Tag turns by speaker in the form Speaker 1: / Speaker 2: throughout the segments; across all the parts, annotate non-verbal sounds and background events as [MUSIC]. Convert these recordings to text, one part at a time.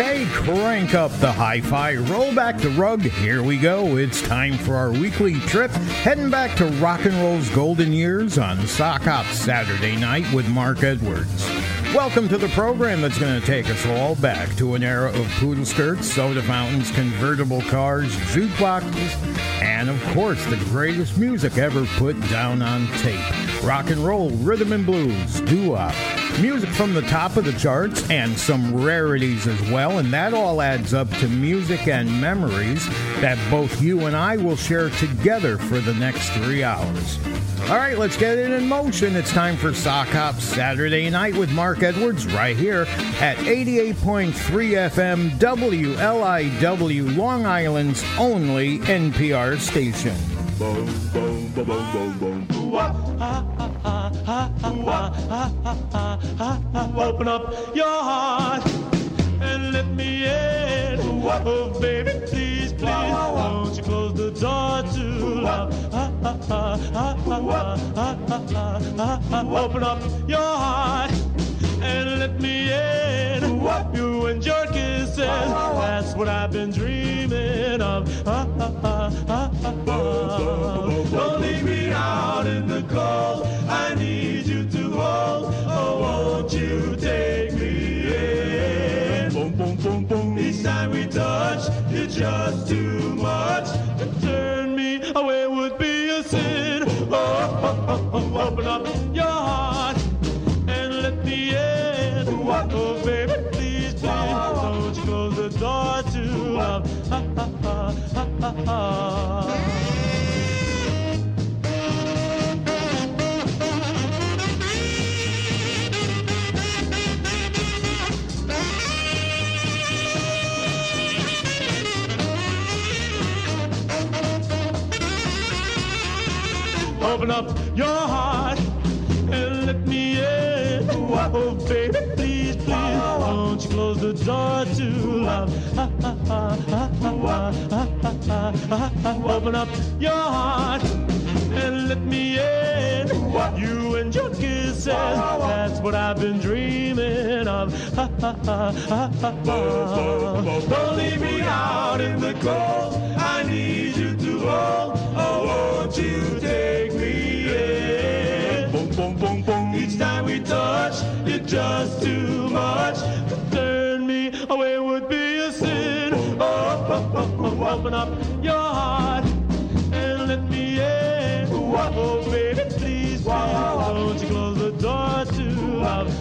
Speaker 1: Okay, crank up the hi fi, roll back the rug. Here we go. It's time for our weekly trip, heading back to rock and roll's golden years on Sock Hop Saturday night with Mark Edwards. Welcome to the program that's going to take us all back to an era of poodle skirts, soda fountains, convertible cars, jukeboxes, and of course the greatest music ever put down on tape rock and roll, rhythm and blues, doo wop, music from the top of the charts, and some rarities as well. And that all adds up to music and memories that both you and I will share together for the next three hours. All right, let's get it in motion. It's time for Sock Hop Saturday night with Mark Edwards right here at 88.3 FM WLIW, Long Island's only NPR station.
Speaker 2: Open up your heart and let me in. Oh, baby, please, please, won't you close the door to love? Open up your heart and let me in. What? You and your kisses, that's what I've been dreaming of. Don't leave me out in the cold. I need you to hold. Oh, won't you take me in? Boom, boom, boom, boom. Each time we touch, you're just too much. To turn me away would be a sin. Oh, oh, oh, oh, open up your heart Oh, baby, please, please, don't you close the door to love. Open up your heart and let me in. Oh, baby, the door to love? [LAUGHS] Open up your heart and let me in. You and your kisses, that's what I've been dreaming of. [LAUGHS] Don't leave me out in the cold. I need you to hold. Oh, won't you take me in? Boom, boom, boom. Each time we touch, you're just too much. Turn me away would be a sin. Oh, oh, oh, oh, open up your heart and let me in. Oh, baby, please, please, won't you close the door to love?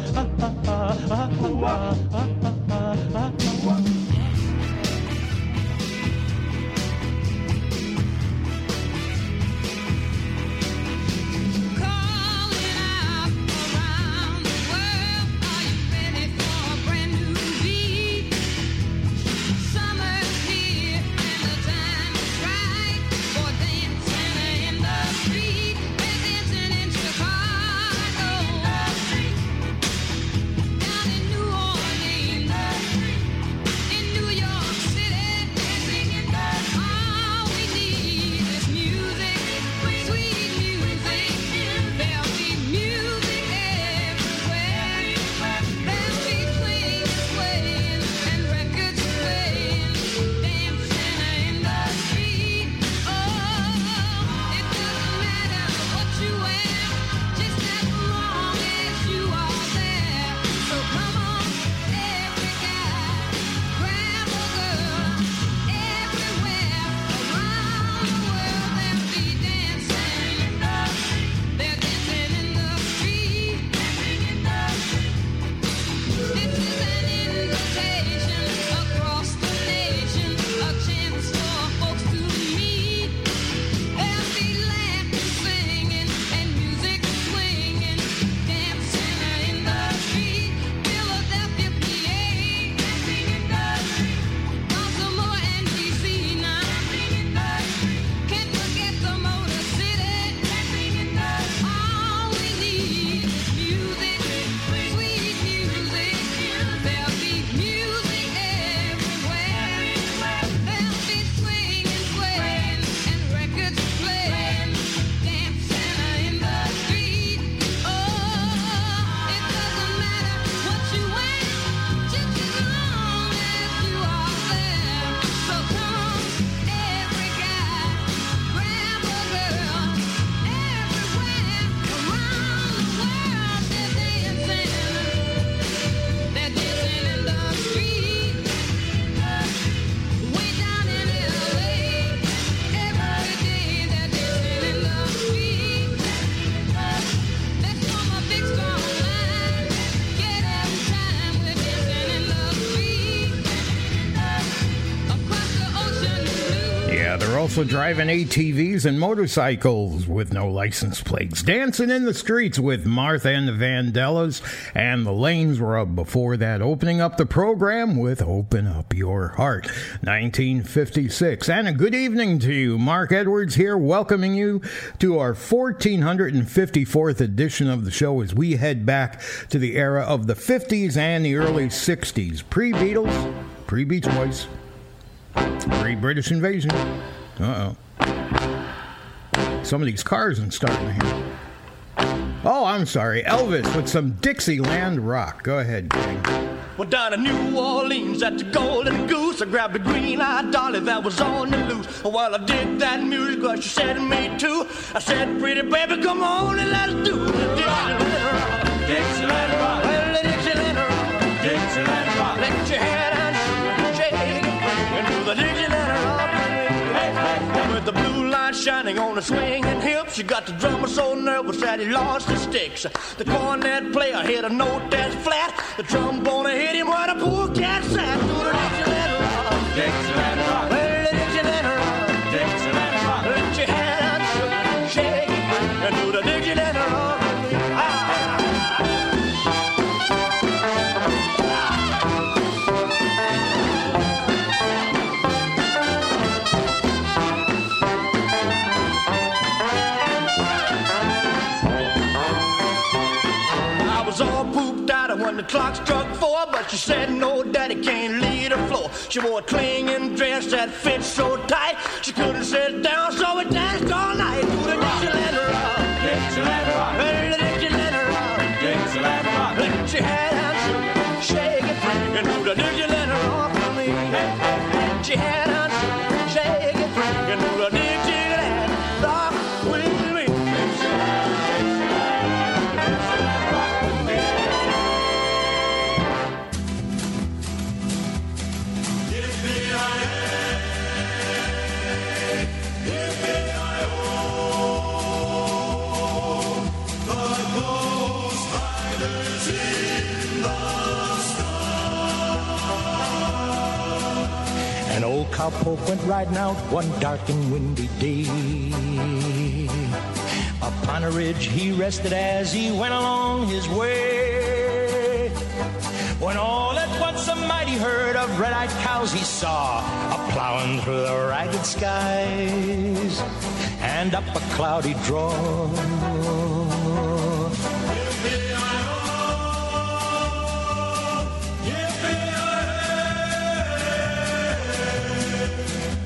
Speaker 1: Yeah, driving ATVs and motorcycles with no license plates, dancing in the streets with Martha and the Vandellas and the Lanes Rub before that, opening up the program with Open Up Your Heart, 1956. And a good evening to you. Mark Edwards here, welcoming you to our 1454th edition of the show as we head back to the era of the 50s and the early 60s. Pre Beatles, pre Beach Boys. Pre British invasion. Uh oh. Some of these cars I'm starting. Oh, I'm sorry. Elvis with some Dixieland rock. Go ahead, King.
Speaker 3: Well, down in New Orleans at the Golden Goose, I grabbed a green-eyed dolly that was on the loose. While I did that music, well, she said to me too. I said, pretty baby, come on and let's do the Dixieland rock.
Speaker 4: Dixieland rock.
Speaker 3: Shining on the swinging hips, you got the drummer so nervous that he lost his sticks. The cornet player hit a note that's flat. The trombone hit him where the poor cat sat. Dixieland rock.
Speaker 4: Dixieland rock.
Speaker 3: Clock struck four, but she said no, daddy can't leave the floor. She wore a clinging dress that fit so tight, she couldn't sit down, so we danced all night to the Dixieland rock.
Speaker 4: Dixieland rock.
Speaker 3: The Dixieland rock.
Speaker 4: Dixieland rock.
Speaker 3: Let your head and shake it and do the Dixieland
Speaker 5: cowpoke went riding out one dark and windy day. Upon a ridge he rested as he went along his way. When all at once a mighty herd of red-eyed cows he saw a plowing through the ragged skies and up a cloudy draw.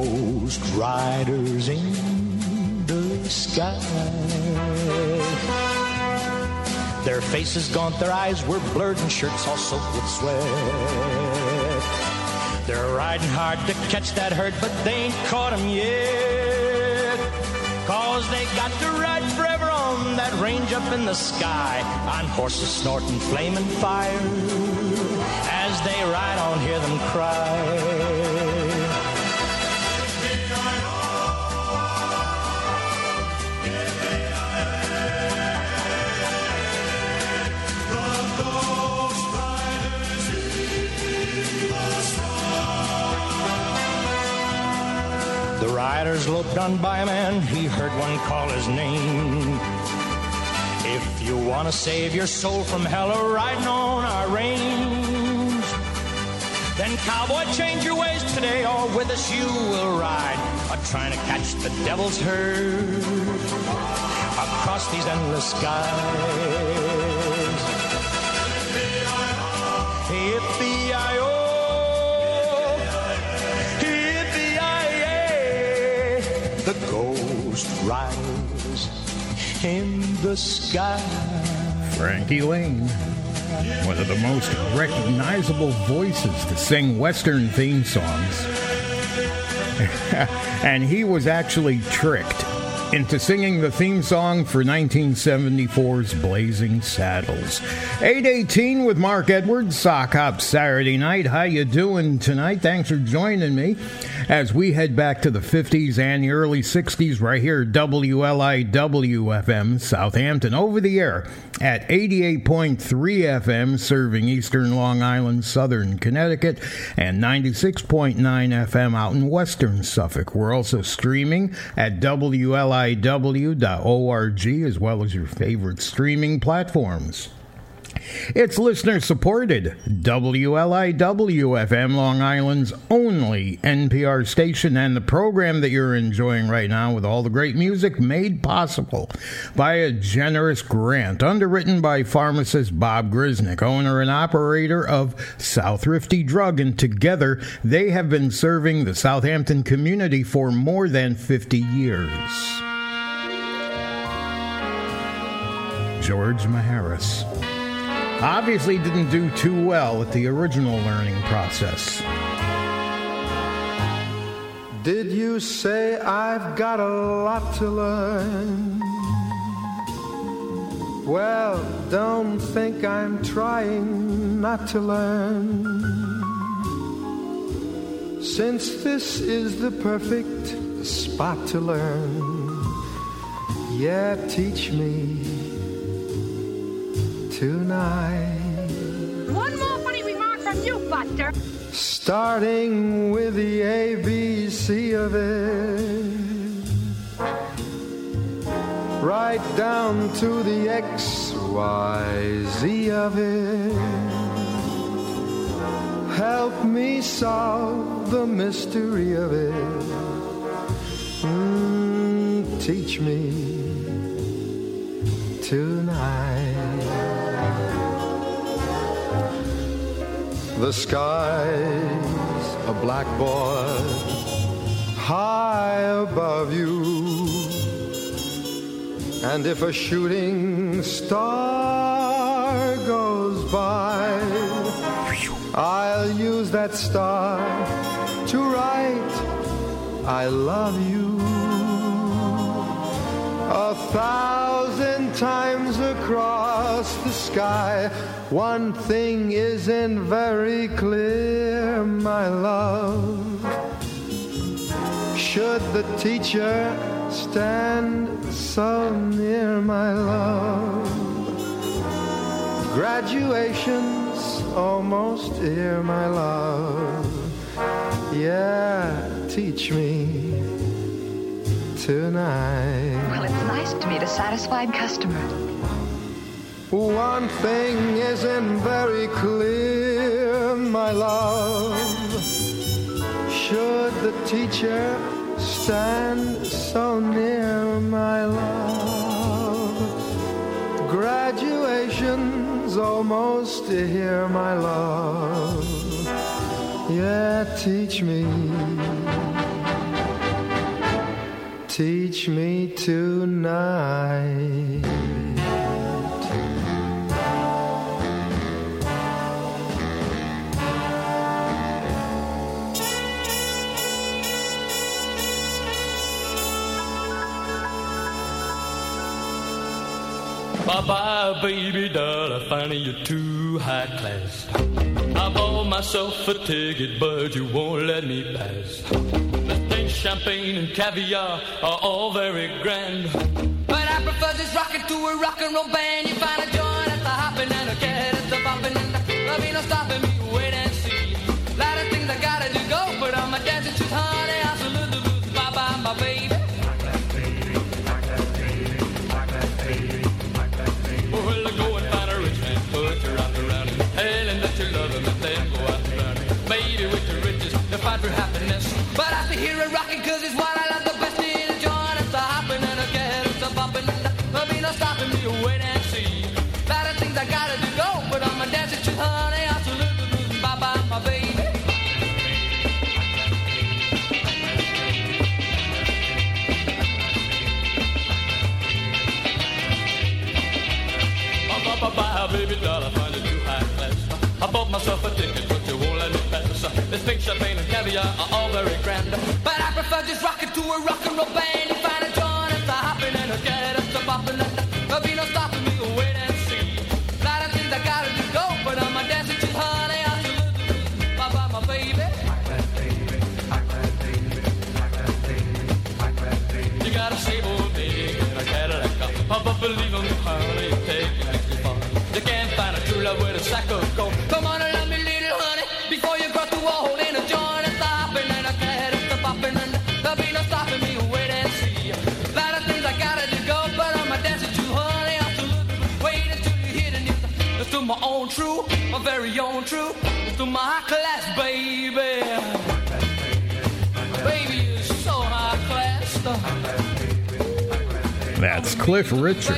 Speaker 5: Ghost riders in the sky. Their faces gaunt, their eyes were blurred, and shirts all soaked with sweat. They're riding hard to catch that herd, but they ain't caught 'em yet. Cause they got to ride forever on that range up in the sky, on horses snorting flaming fire. As they ride on, hear them cry. Loped on by a man, he heard one call his name. If you want to save your soul from hell or riding on our range, then cowboy, change your ways today, or with us you will ride. A trying to catch the devil's herd across these endless skies. The ghost riders in the sky.
Speaker 1: Frankie Laine, one of the most recognizable voices to sing Western theme songs. [LAUGHS] and he was actually tricked into singing the theme song for 1974's Blazing Saddles. 818 with Mark Edwards, Sock Hop Saturday night. How you doing tonight? Thanks for joining me as we head back to the 50s and the early 60s right here WLIW FM Southampton over the air at 88.3 FM serving eastern Long Island, southern Connecticut and 96.9 FM out in western Suffolk. We're also streaming at WLIW.org as well as your favorite streaming platforms. It's listener supported. WLIW FM, Long Island's only NPR station, and the program that you're enjoying right now with all the great music made possible by a generous grant underwritten by pharmacist Bob Grisnick, owner and operator of South Rifty Drug. And together, they have been serving the Southampton community for more than 50 years. George Maharis obviously didn't do too well at the original learning process.
Speaker 6: Did you say I've got a lot to learn? Well, don't think I'm trying not to learn. Since this is the perfect spot to learn, yeah, teach me tonight.
Speaker 7: One more funny remark from you, Buster.
Speaker 6: Starting with the ABC of it, right down to the XYZ of it. Help me solve the mystery of it. Mm, teach me tonight. The sky's a blackboard high above you. And if a shooting star goes by, I'll use that star to write, I love you. A thousand times across the sky, one thing isn't very clear, my love. Should the teacher stand so near, my love? Graduation's almost here, my love. Yeah, teach me tonight.
Speaker 8: Well, it's nice to meet a satisfied customer.
Speaker 6: One thing isn't very clear, my love. Should the teacher stand so near, my love? Graduation's almost here, my love. Yeah, teach me. Teach me tonight.
Speaker 4: Bye bye, baby doll, I find you're too high class. Myself a ticket, but you won't let me pass. Things, champagne and caviar are all very grand.
Speaker 9: But I prefer just rocking to a rock and roll band. You
Speaker 4: find a
Speaker 9: joint at the hopping and a cat at the bopping. And there'll be no stopping me, champagne and caviar are all very grand. But I prefer just rocking to a rock and roll band. You find a a hopping and a get up to bopping. There'll be me, wait and see. Lot of things I gotta do, go, but I'm a dancing to honey. I'm to lose, bye-bye, my baby. You gotta save old me in a Cadillac. Oh, but believe me, honey, you take it too far. You can't find a true love with a sack of gold. Come on
Speaker 1: That's Cliff Richard.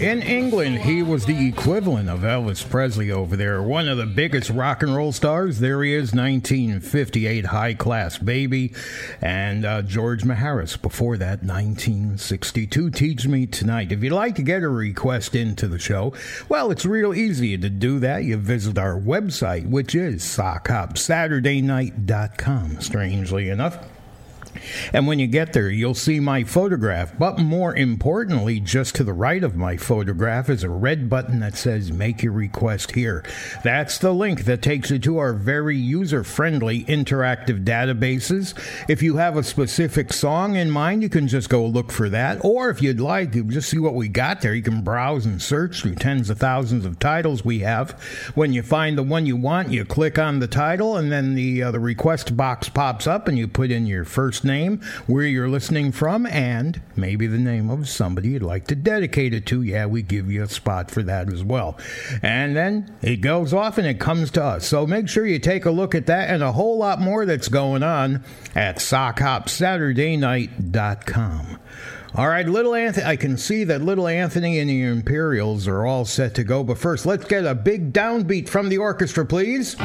Speaker 1: In England, he was the equivalent of Elvis Presley over there, one of the biggest rock and roll stars. There he is, 1958 High Class Baby, and uh, George Maharis before that, 1962 Teach Me Tonight. If you'd like to get a request into the show, well, it's real easy to do that. You visit our website, which is sockhopsaturdaynight.com, strangely enough. And when you get there, you'll see my photograph. But more importantly, just to the right of my photograph is a red button that says Make Your Request Here. That's the link that takes you to our very user friendly interactive databases. If you have a specific song in mind, you can just go look for that. Or if you'd like to just see what we got there, you can browse and search through tens of thousands of titles we have. When you find the one you want, you click on the title, and then the, uh, the request box pops up, and you put in your first name, where you're listening from, and maybe the name of somebody you'd like to dedicate it to. Yeah, we give you a spot for that as well. And then it goes off and it comes to us. So make sure you take a look at that and a whole lot more that's going on at SockHopSaturdayNight.com. All right, little Anthony. I can see that little Anthony and the Imperials are all set to go. But first, let's get a big downbeat from the orchestra, please.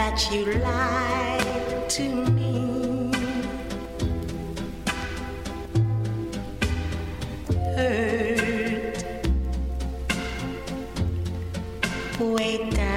Speaker 10: That you lied to me. Hurt way down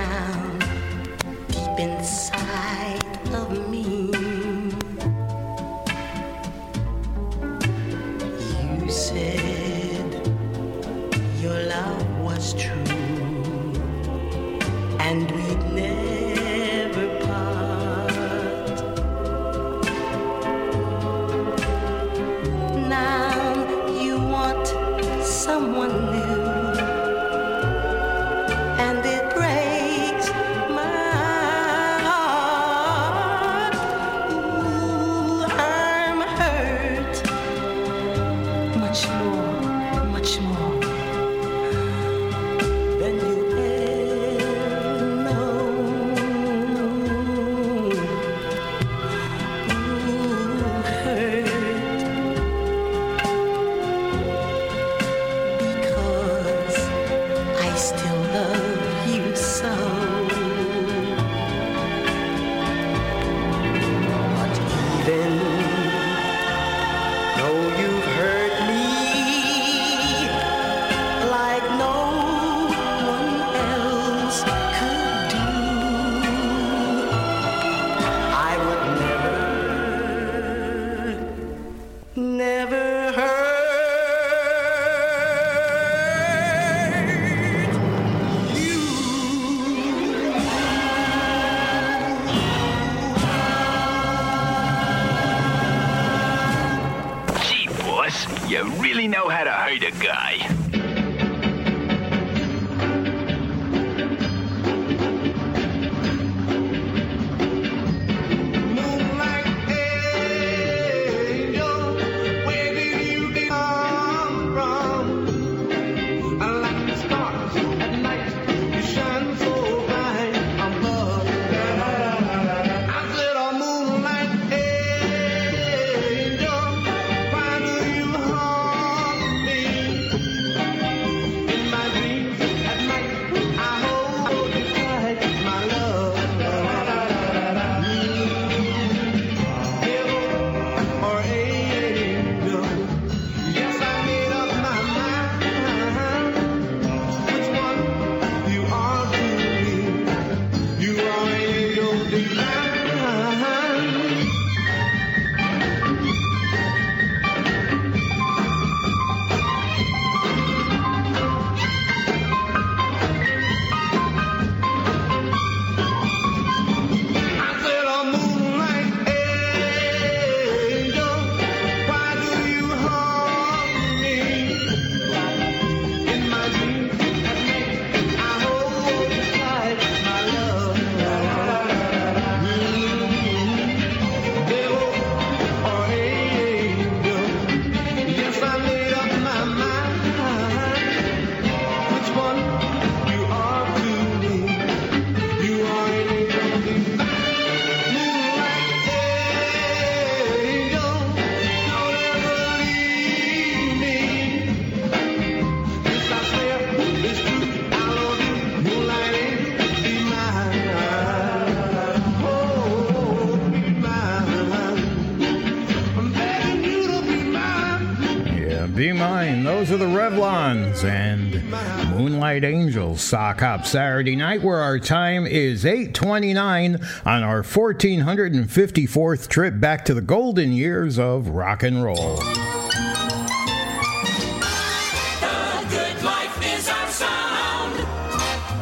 Speaker 1: Sock Hop Saturday night, where our time is 8:29 on our 1454th trip back to the golden years of rock and roll.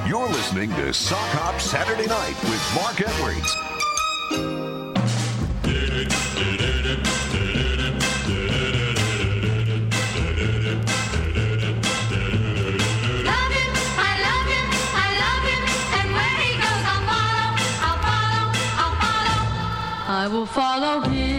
Speaker 11: You're listening to Sock Hop Saturday Night with Mark Edwards.
Speaker 12: will follow him.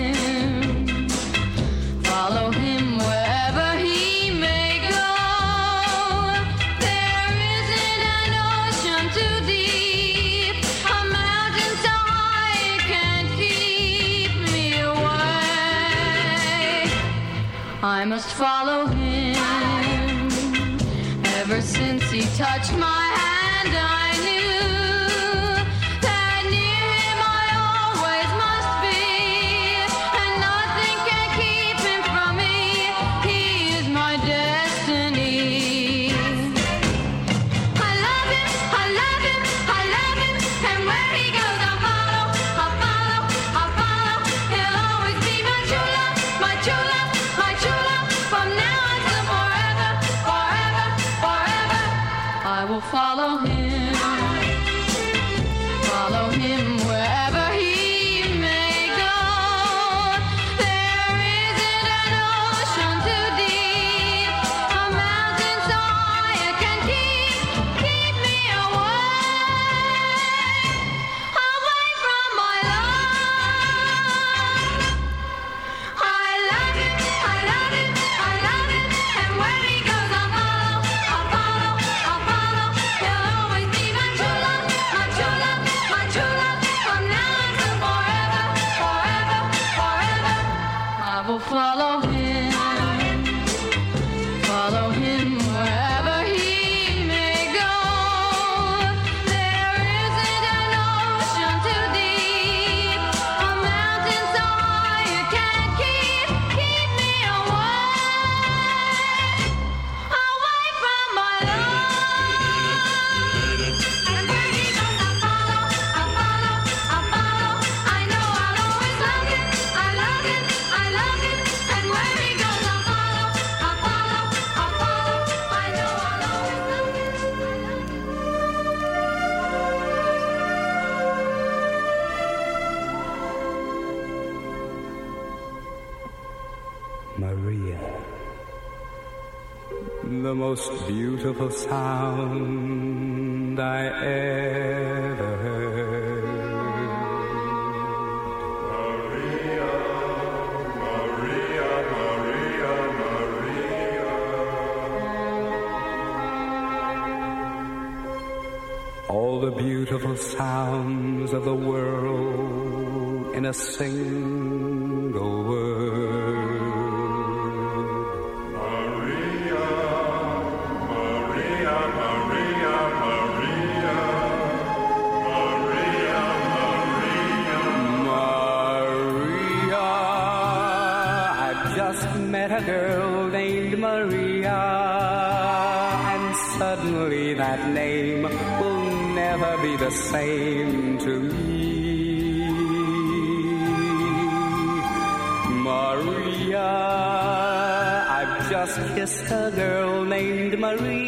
Speaker 13: met a girl named Maria, and suddenly that name will never be the same to me. Maria, I've just kissed a girl named Maria.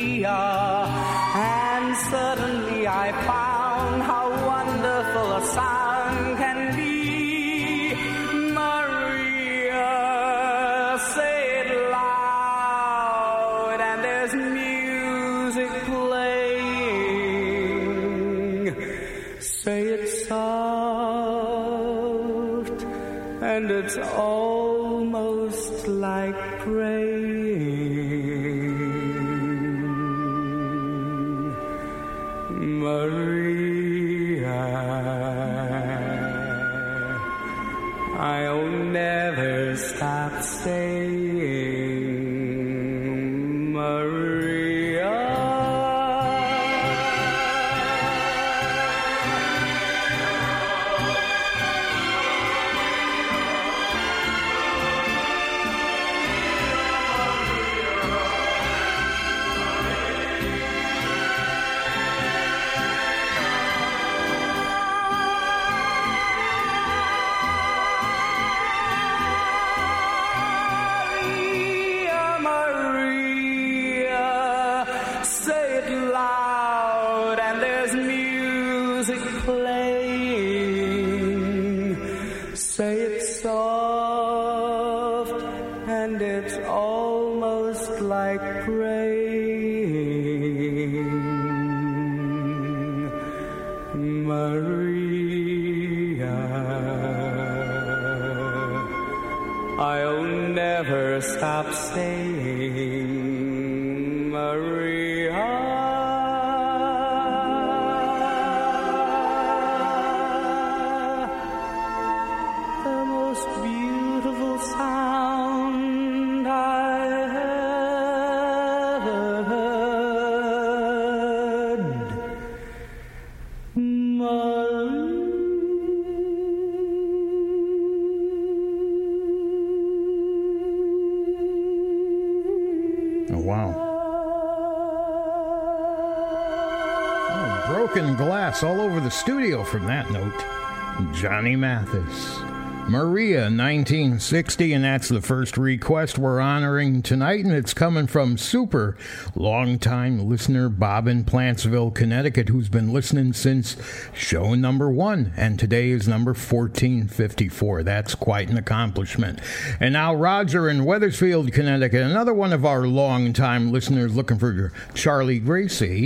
Speaker 1: Mathis. Maria, 1960, and that's the first request we're honoring tonight, and it's coming from super longtime listener Bob in Plantsville, Connecticut, who's been listening since show number one, and today is number 1454. That's quite an accomplishment. And now Roger in Wethersfield, Connecticut, another one of our longtime listeners looking for Charlie Gracie.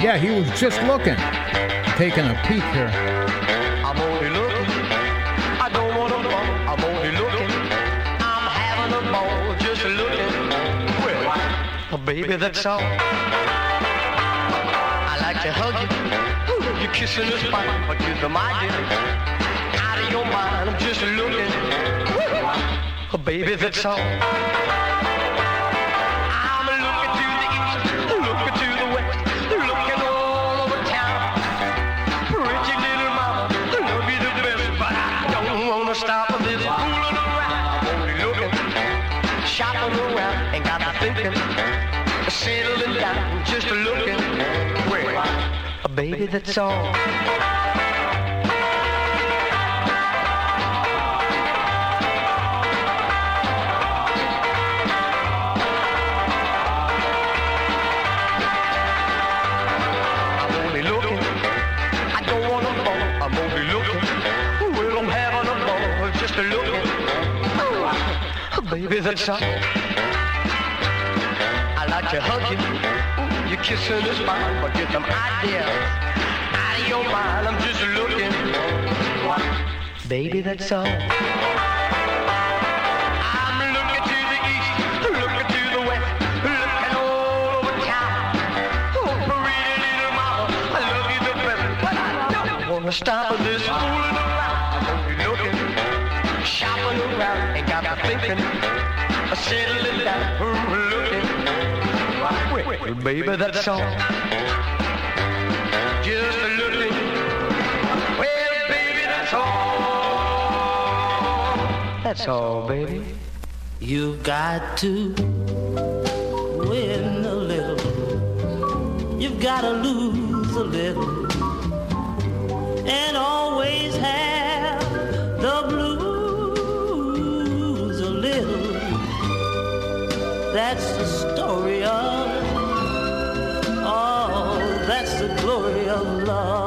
Speaker 1: Yeah, he was just looking, taking a peek here.
Speaker 3: Baby, that's all. I like to hug you. You're kissing the spine, but you're the my dear. Out of your mind, I'm just looking. Baby, that's all. Just looking. Oh, baby, that's all. I like to hug you. Ooh, You're kissing the spine, but get them ideas out of your mind. I'm just looking. Baby, that's all. I'm looking to the east, looking to the west, looking all over town. Oh, pretty little mama, I love you the best, but I don't wanna stop this fooling around. I'm only looking, shopping around, and got me thinking, settling down. Well, baby, that's all. Just looking. Well, baby, that's all. That's all, baby.
Speaker 12: You've got to win a little. You've got to lose a little. And always have the blues a little. That's the story love.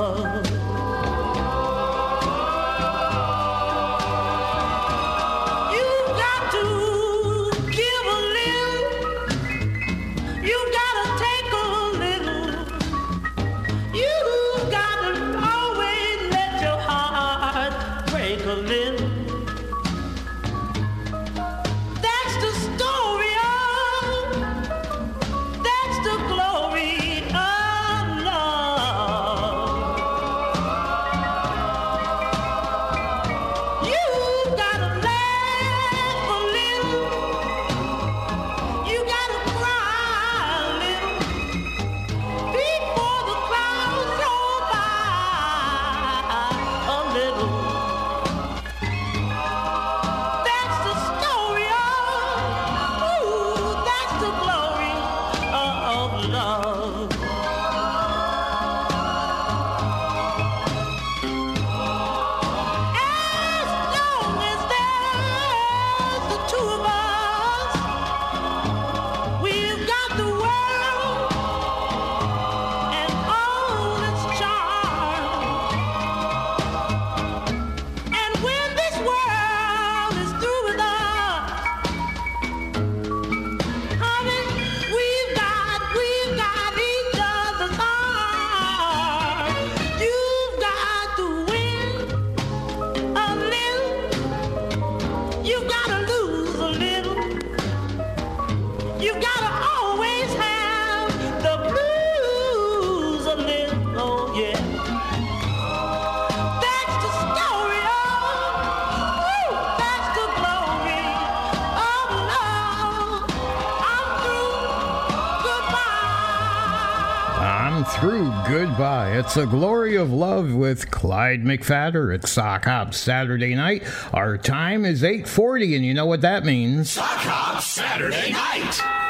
Speaker 1: It's the glory of love with Clyde McPhatter at Sock Hop Saturday night. Our time is 8:40 and you know what that means.
Speaker 12: Sock Hop Saturday night.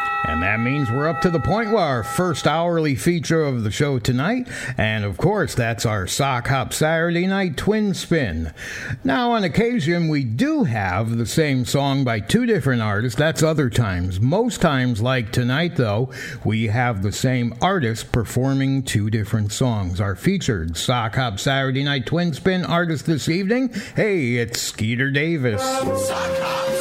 Speaker 1: That means we're up to the point where our first hourly feature of the show tonight. And of course, that's our Sock Hop Saturday Night Twin Spin. Now, on occasion, we do have the same song by two different artists. That's other times. Most times, like tonight, though, we have the same artist performing two different songs. Our featured Sock Hop Saturday Night Twin Spin artist this evening, hey, it's Skeeter Davis.
Speaker 12: Sock Hop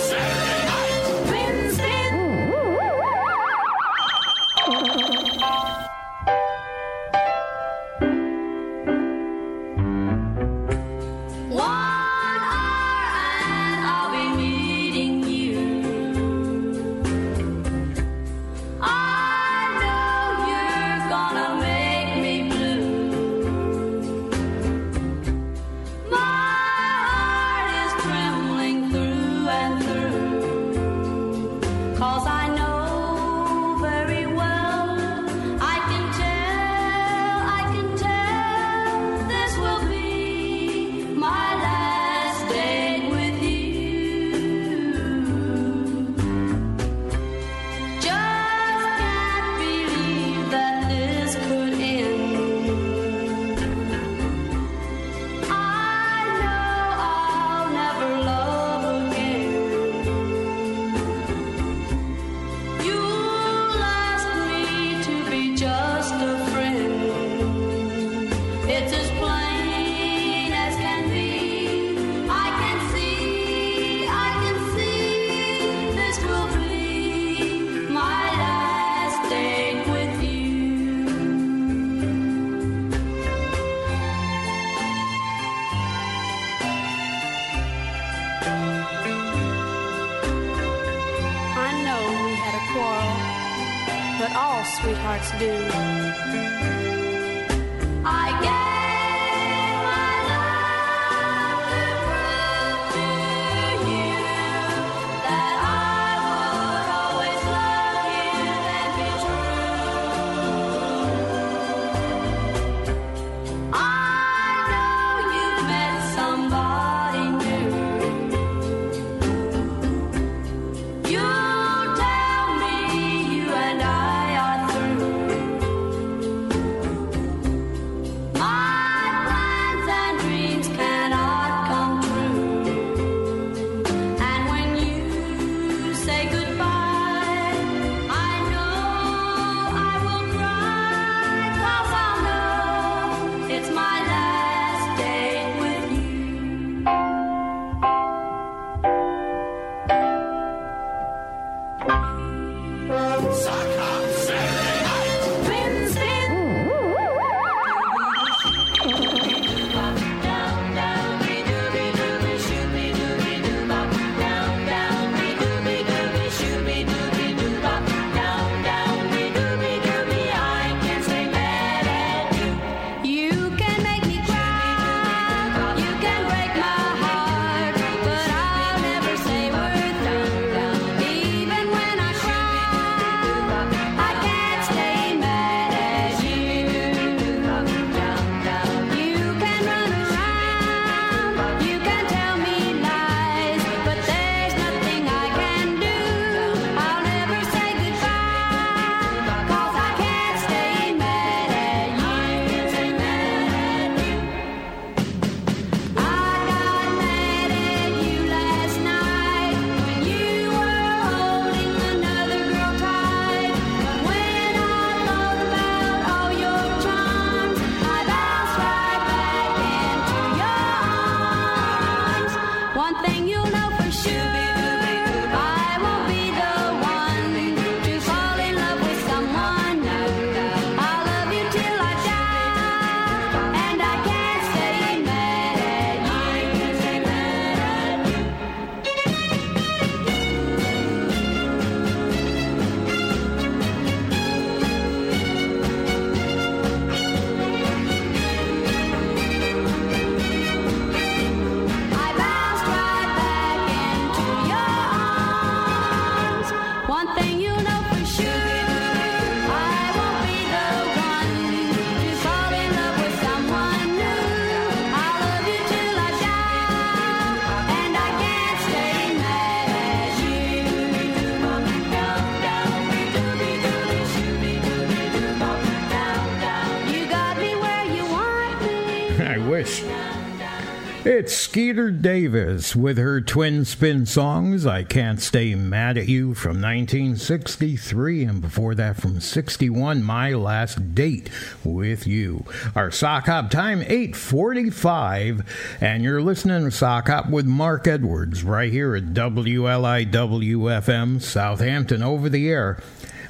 Speaker 12: Skeeter Davis with her twin spin songs, I Can't Stay Mad at You from 1963, and before that from 61, My Last Date with You. Our Sock Hop time, 845, and you're listening to Sock Hop with Mark Edwards right here at WLIWFM, Southampton, over the air.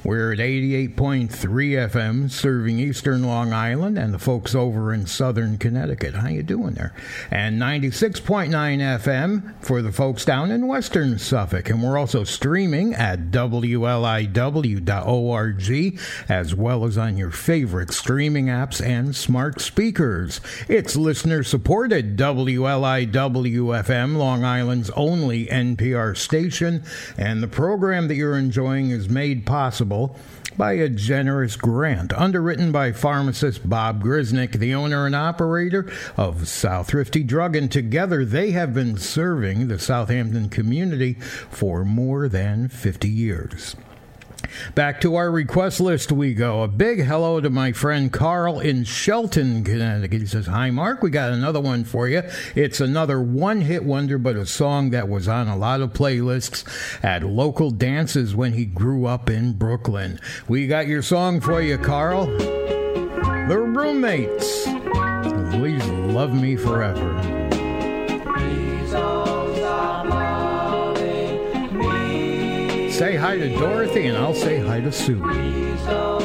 Speaker 12: We're at 88.3 FM, serving eastern Long Island and the folks over in southern Connecticut. How you doing there? And 96.9 FM for the folks down in western Suffolk. And we're also streaming at WLIW.org as well as on your favorite streaming apps and smart speakers. It's listener supported WLIW-FM, Long Island's only NPR station, and the program that you're enjoying is made possible by a generous grant underwritten by pharmacist Bob Grisnick, the owner and operator of South Thrifty Drug, and together they have been serving the Southampton community for more than 50 years. Back to our request list we go. A big hello to my friend Carl in Shelton, Connecticut. He says, Hi, Mark. We got another one for you. It's another one hit wonder, but a song that was on a lot of playlists at local dances when he grew up in Brooklyn. We got your song for you, Carl. The Roommates. Please love me forever. Say hi to Dorothy, and I'll say hi to Sue.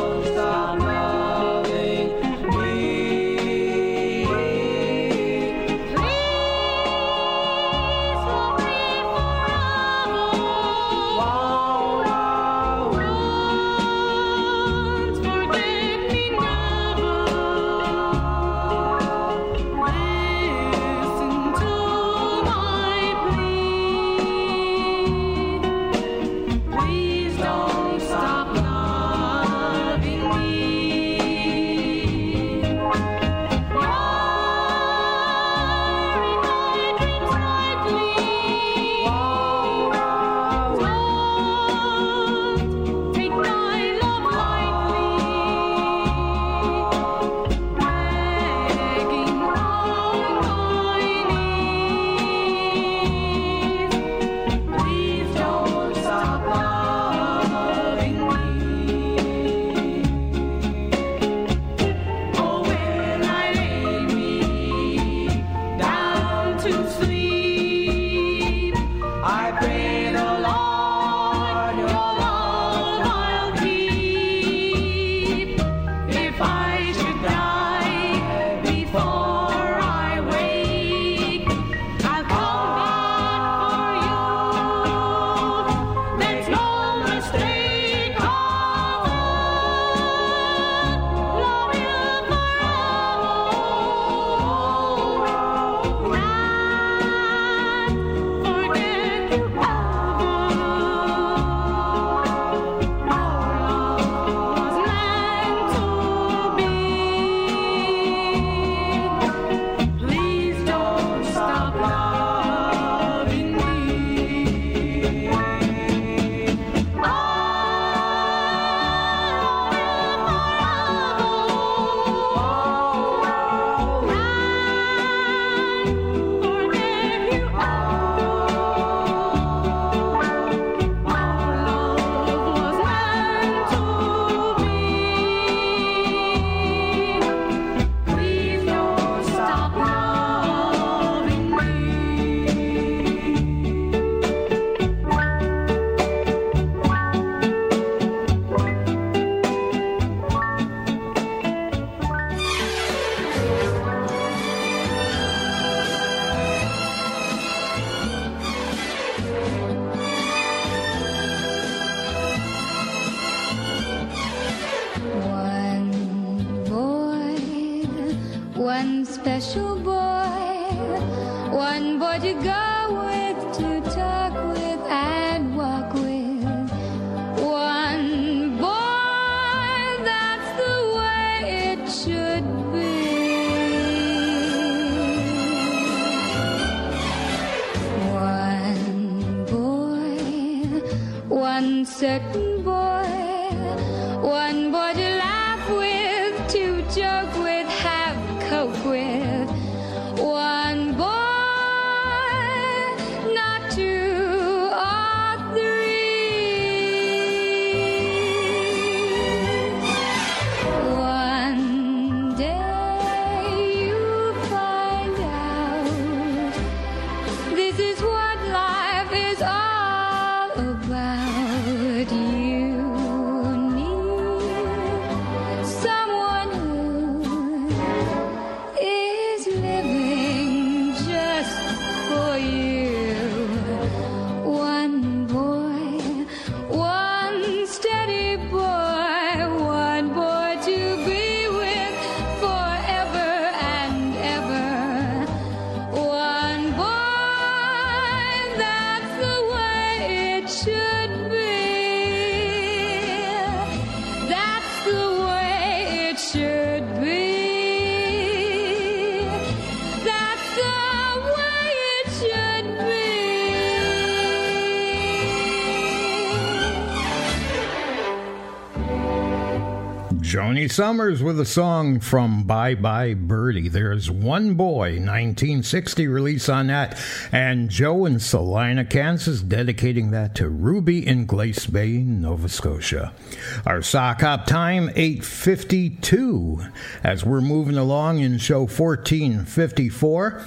Speaker 14: Joanie Sommers with
Speaker 1: a song from Bye Bye Birdie. There's One Boy, 1960 release on that. And Joe in Salina, Kansas, dedicating that to Ruby in Glace Bay, Nova Scotia. Our sock hop time, 852, as we're moving along in show 1454.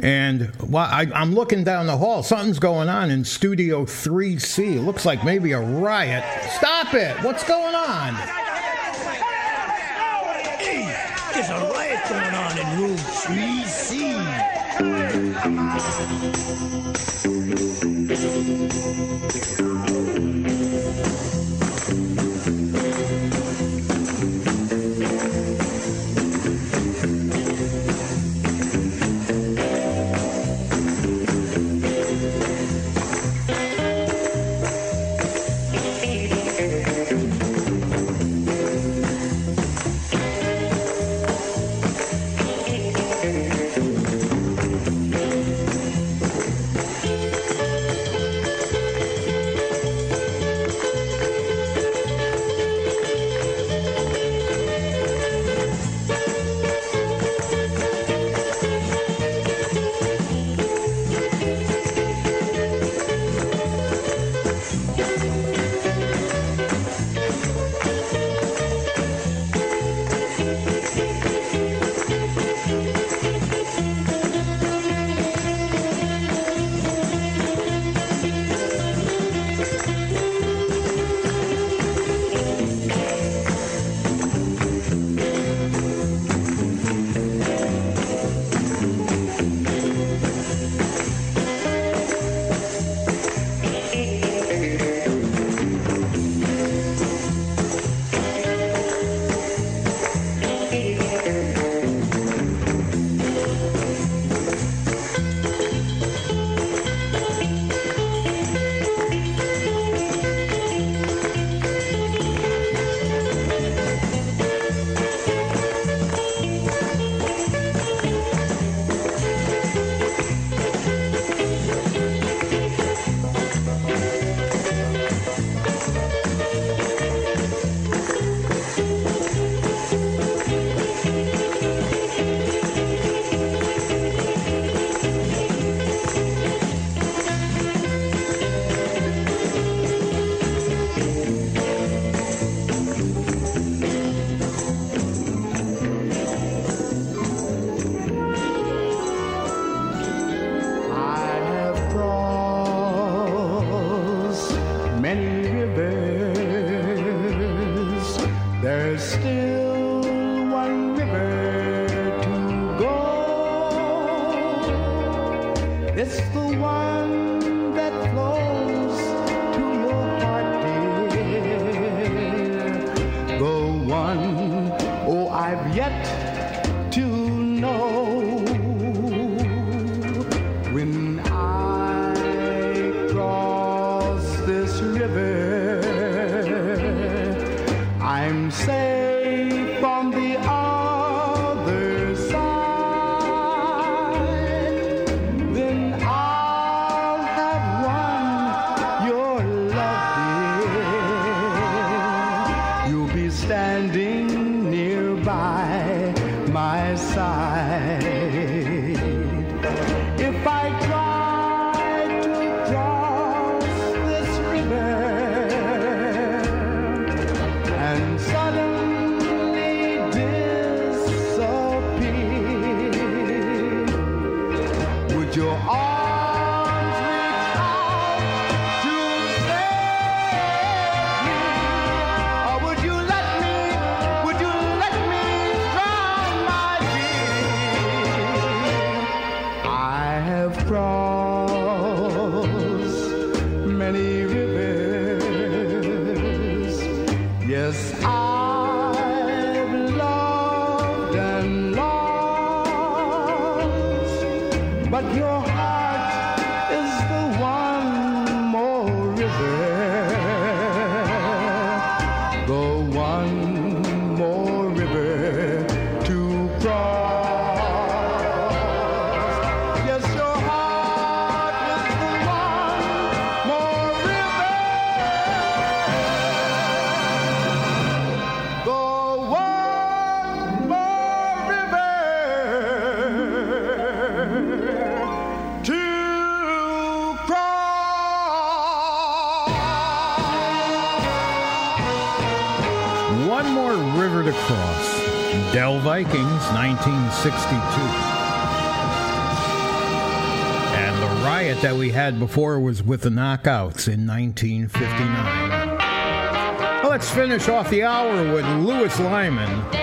Speaker 1: And well, I, I'm looking down the hall. Something's going on in Studio 3C. It looks like maybe a riot. Stop it! What's going on?
Speaker 6: On in
Speaker 1: had before was with the knockouts in 1959. Well, let's finish off the hour with
Speaker 11: Lewis Lymon.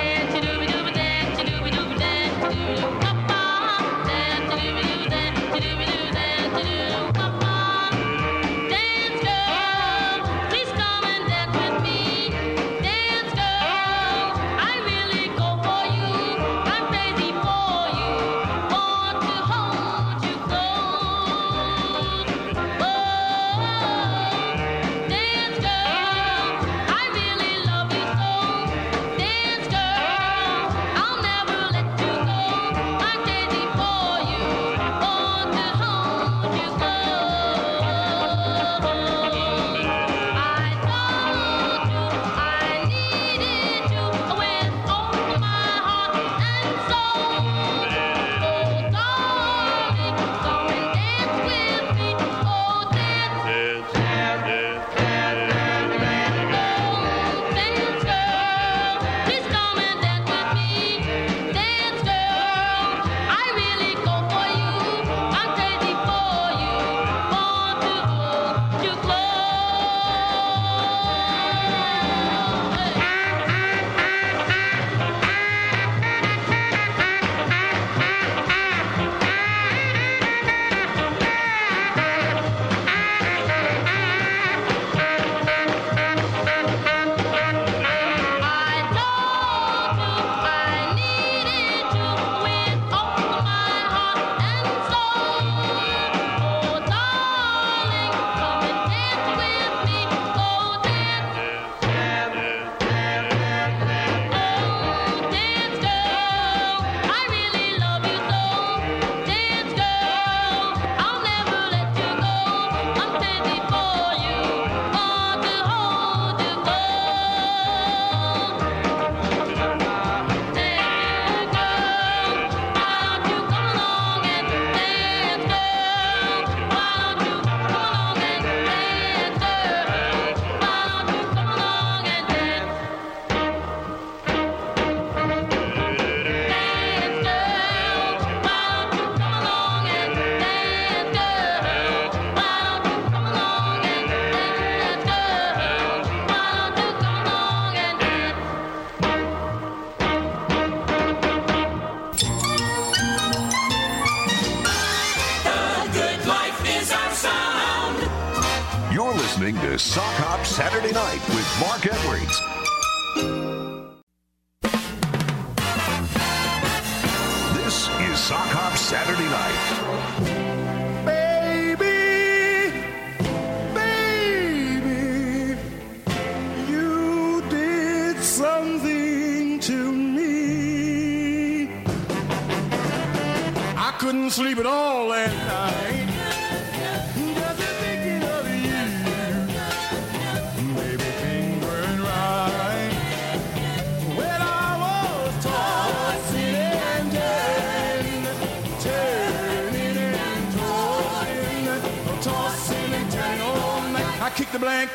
Speaker 11: Listening to Sock Hop Saturday Night with Mark Edwards.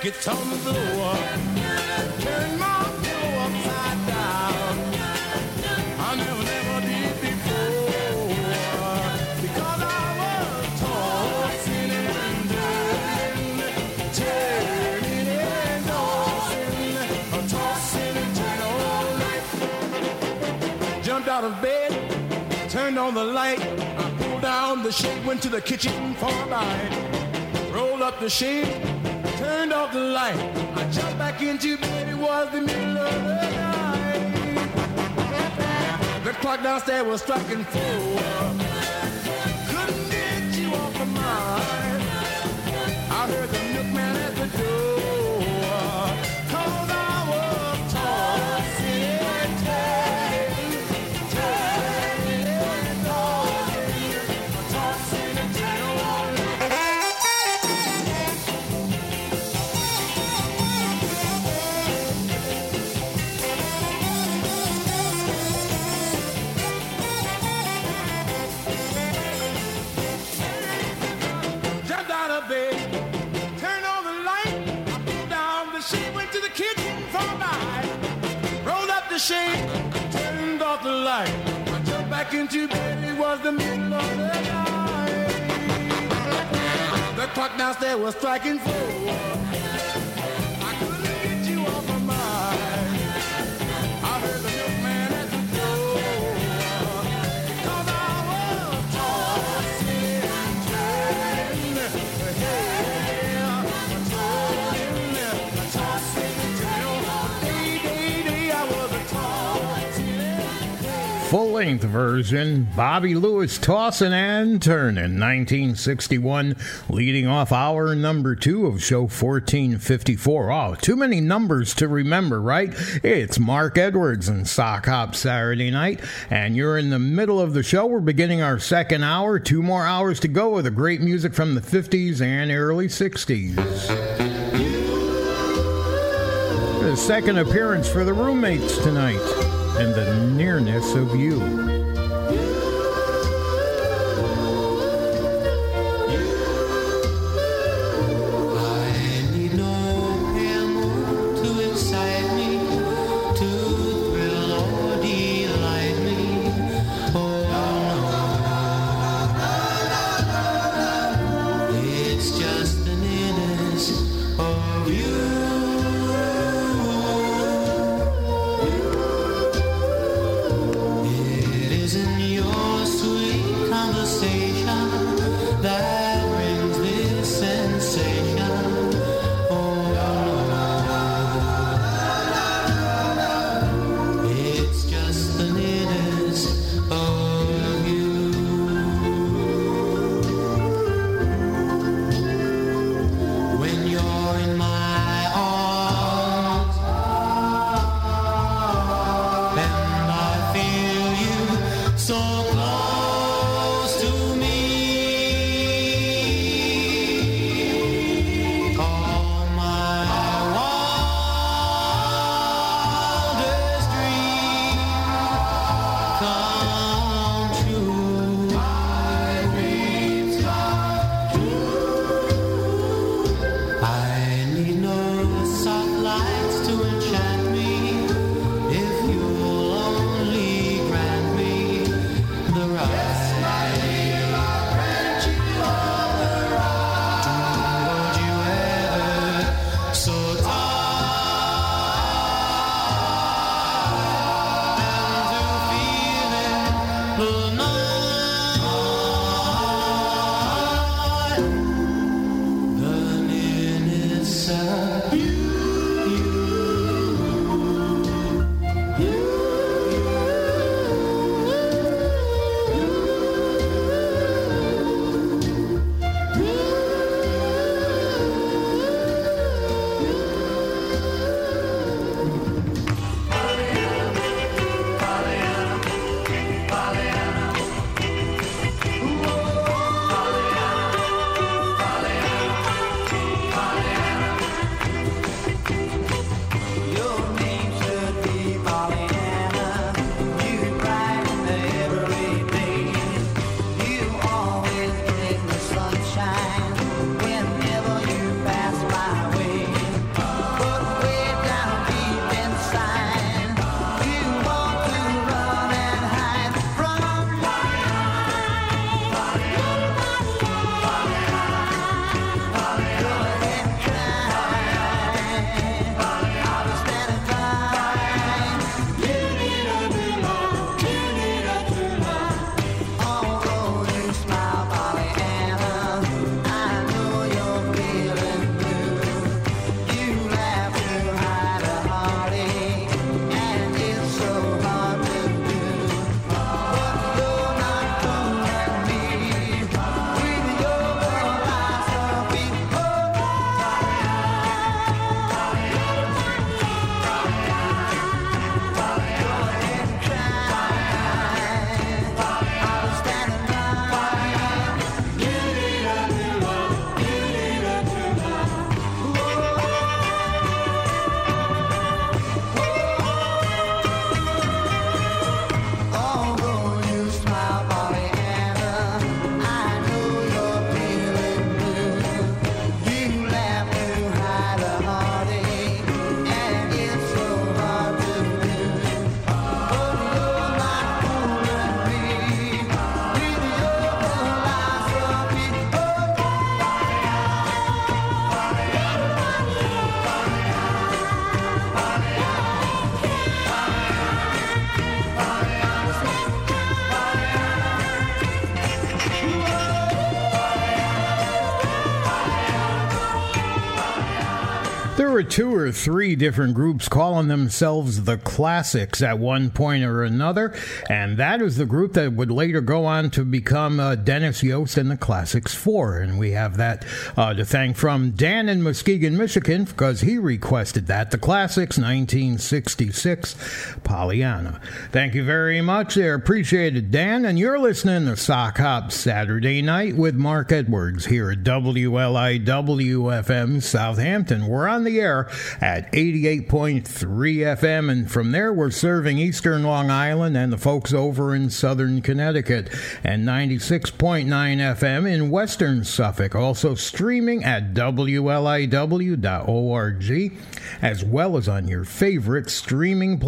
Speaker 15: Blankets on the floor, turned my pillow upside down. I never, never did before because I was tossing and turning, turning and tossing, tossing and turning all night. Jumped out of bed, turned on the light, I pulled down the shade, went to the kitchen for a bite, rolled up the shade, turned off the light. I jumped back into bed, it was the middle of the night. The clock downstairs was striking four. Couldn't get you off my mind. I heard the milkman at the door. Bed, it was the middle of the night. The clock downstairs was striking four.
Speaker 1: Full length version Bobby Lewis tossing and turning 1961 leading off hour number 2 of show 1454 oh too many numbers to remember right? It's Mark Edwards and Sock Hop Saturday night and you're in the middle of the show. We're beginning our second hour. Two more hours to go with the great music from the 50s and early 60s the second appearance for the roommates tonight and the nearness of you. Two or three different groups calling themselves the Classics at one point or another, and that is the group that would later go on to become uh, Dennis Yost and the Classics Four. And we have that uh, to thank from Dan in Muskegon, Michigan, because he requested that. The Classics, 1966, Pollyanna. Thank you very much there. Appreciate it, Dan. And you're listening to Sock Hop Saturday night with Mark Edwards here at WLIW FM Southampton. We're on the air at 88.3 FM, and from there we're serving eastern Long Island and the folks over in southern Connecticut, and 96.9 FM in western Suffolk. Also streaming at WLIW.org, as well as on your favorite streaming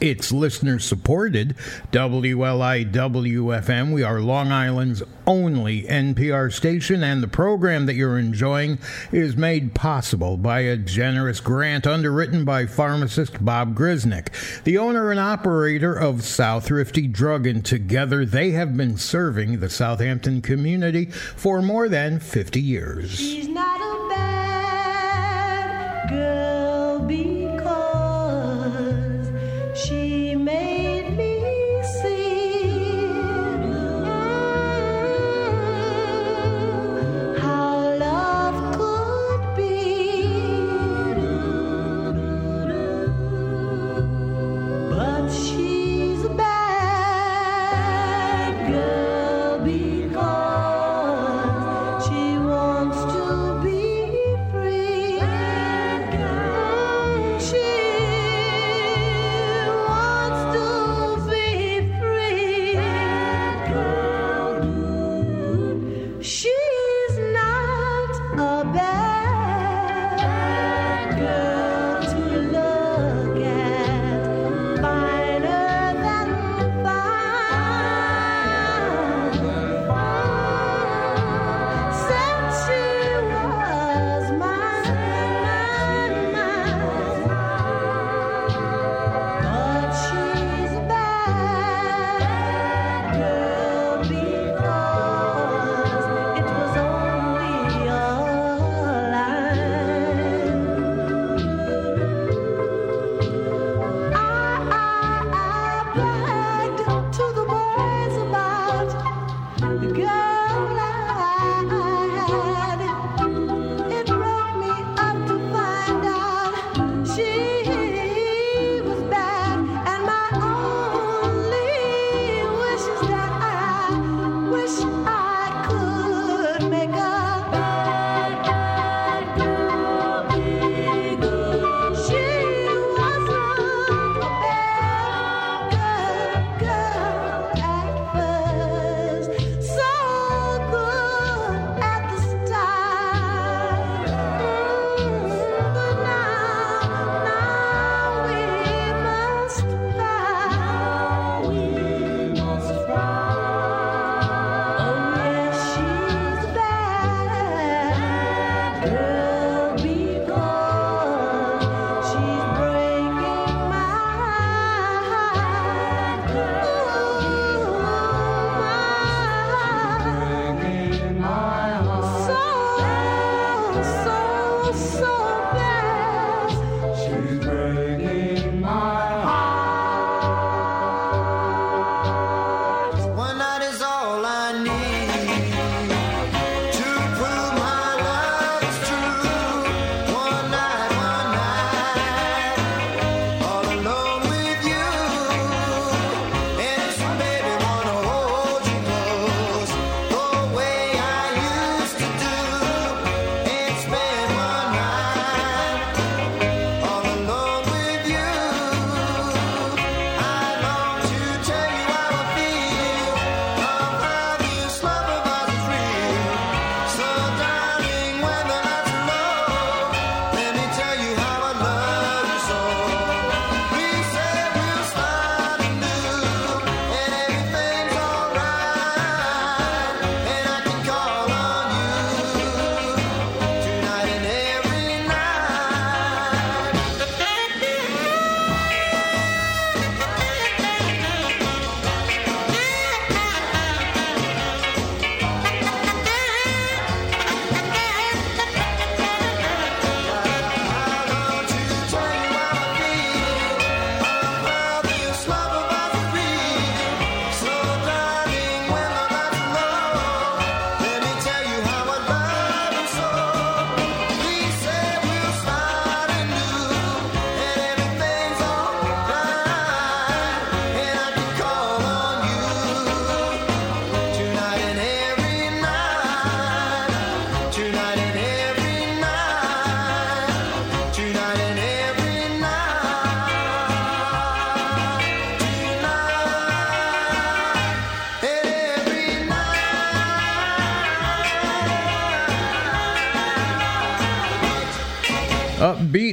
Speaker 1: It's listener supported WLIW FM. We are Long Island's only NPR station, and the program that you're enjoying is made possible by a generous grant underwritten by pharmacist Bob Grisnick, the owner and operator of South Thrifty Drug, and together they have been serving the Southampton community for more than 50 years.
Speaker 12: She's not a bad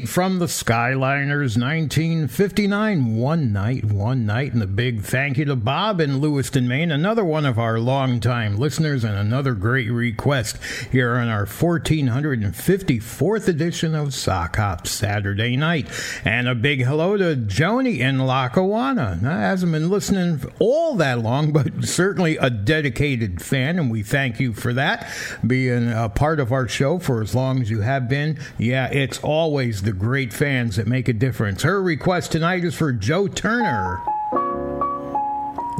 Speaker 1: from the Skyliners 1959 One Night, One Night. And a big thank you to Bob in Lewiston, Maine, another one of our longtime listeners and another great request here on our 1454th edition of Sock Hop Saturday Night. And a big hello to Joni in Lackawanna. Now, hasn't been listening all that long, but certainly a dedicated fan, and we thank you for that, being a part of our show for as long as you have been. Yeah, it's always the great fans that make a difference. Her request tonight is for Joe Turner.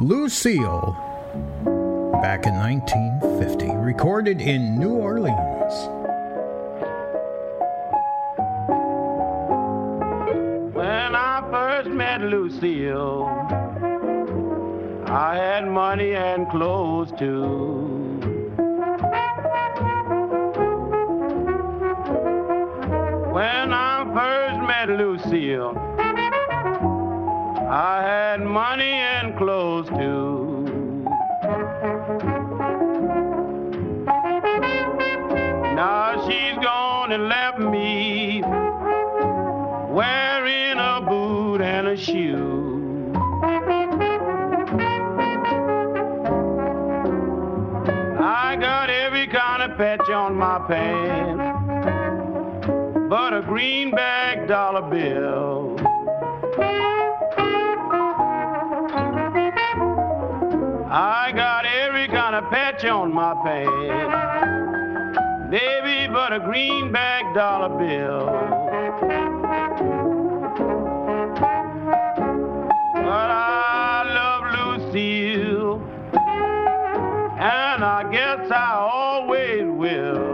Speaker 1: Lucille, back in 1950, recorded in New Orleans.
Speaker 16: When I first met Lucille, I had money and clothes too. Met Lucille, I had money and clothes too. Now she's gone and left me wearing a boot and a shoe. I got every kind of patch on my pants, but a greenback dollar bill. I got every kind of patch on my pants, baby, but a greenback dollar bill. But I love Lucille, and I guess I always will.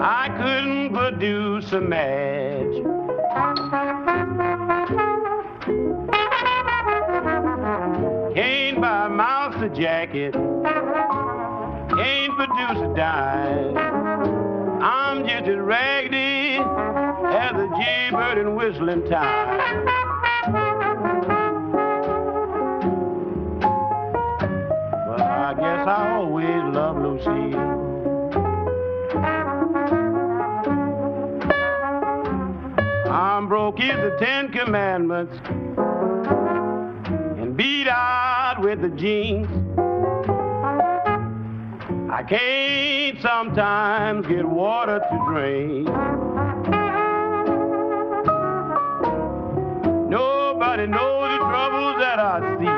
Speaker 16: I couldn't produce a match. Can't buy a mouse a jacket, can't produce a dime. I'm just as raggedy as a jaybird in whistling time. I guess I always love Lucille. Broke as the Ten Commandments and beat out with the jeans. I can't sometimes get water to drink. Nobody knows the troubles that I see.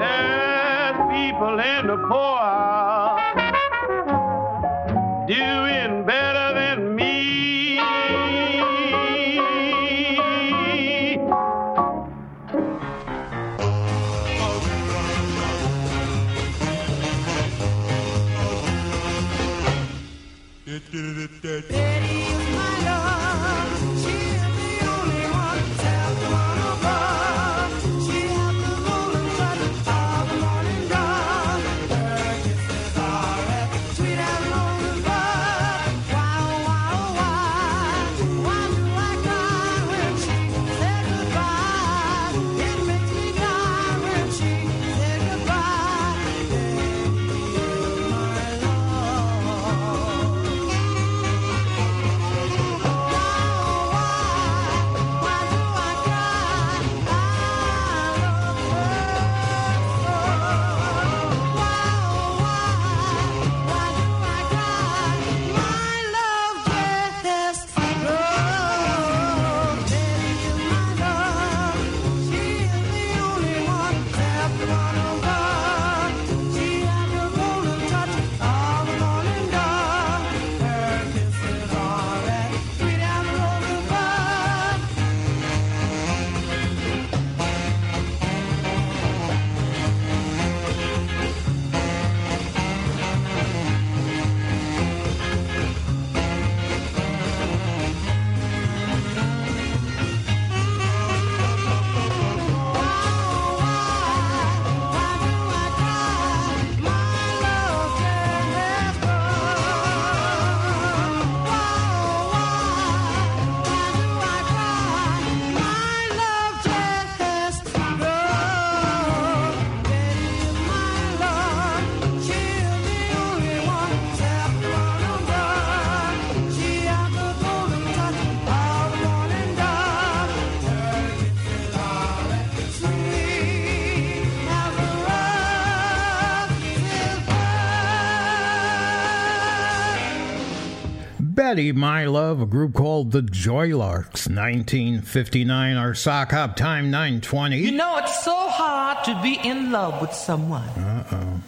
Speaker 16: There's people in the poor
Speaker 1: Betty, My Love, a group called the Joylarks, 1959, our sock hop time, 920.
Speaker 17: You know, it's so hard to be in love with someone.
Speaker 1: Uh-oh.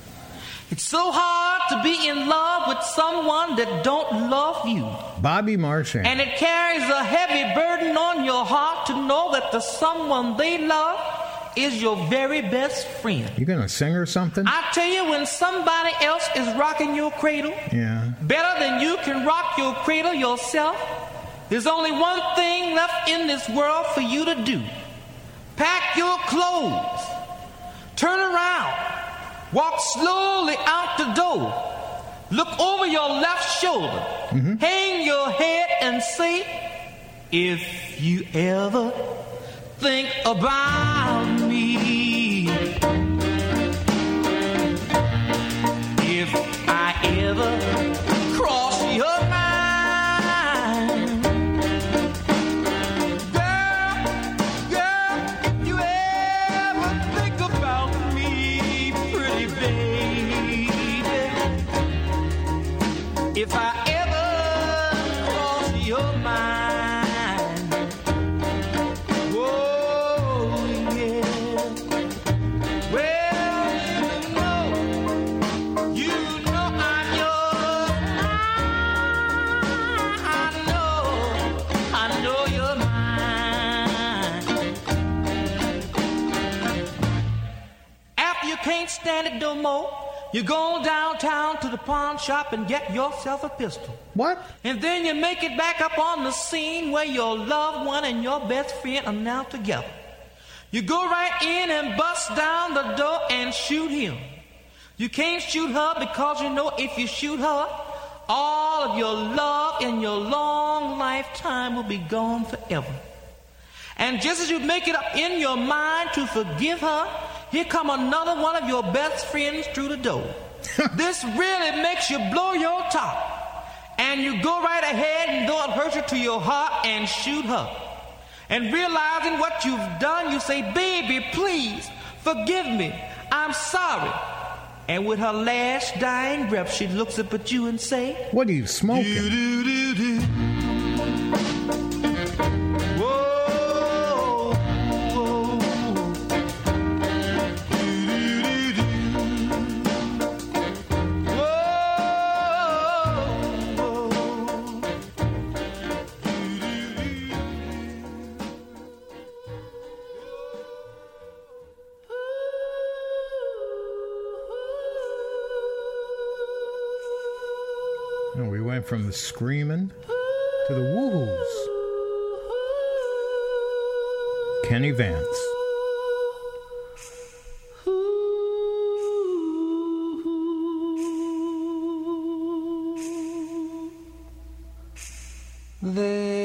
Speaker 17: It's so hard to be in love with someone that don't love you.
Speaker 1: Bobby Marchan.
Speaker 17: And it carries a heavy burden on your heart to know that the someone they love is your very best friend.
Speaker 1: You gonna sing or something?
Speaker 17: I tell you, when somebody else is rocking your cradle,
Speaker 1: yeah.
Speaker 17: better than you can rock your cradle yourself, there's only one thing left in this world for you to do. Pack your clothes, turn around, walk slowly out the door, look over your left shoulder, mm-hmm. hang your head and say, if you ever think about me. If I stand it no more, you go downtown to the pawn shop and get yourself a pistol.
Speaker 1: What?
Speaker 17: And then you make it back up on the scene where your loved one and your best friend are now together. You go right in and bust down the door and shoot him. You can't shoot her because you know if you shoot her, all of your love and your long lifetime will be gone forever. And just as you make it up in your mind to forgive her, here come another one of your best friends through the door. [LAUGHS] this really makes you blow your top. And you go right ahead and though it hurts you to your heart and shoot her. And realizing what you've done, you say, baby, please forgive me. I'm sorry. And with her last dying breath, she looks up at you and say,
Speaker 1: What are you smoking? From the screaming to the woohoos. Kenny Vance.
Speaker 4: There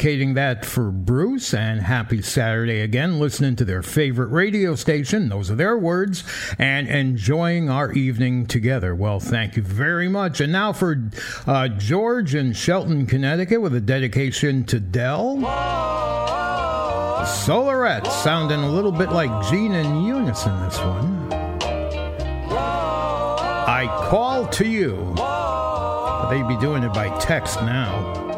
Speaker 1: That for Bruce, and happy Saturday again, listening to their favorite radio station. Those are their words, and enjoying our evening together. Well, thank you very much. And now for uh, George in Shelton, Connecticut, with a dedication to Dell. Solarette, sounding a little bit like Gene and Eunice in this one. I call to you. They'd be doing it by text now.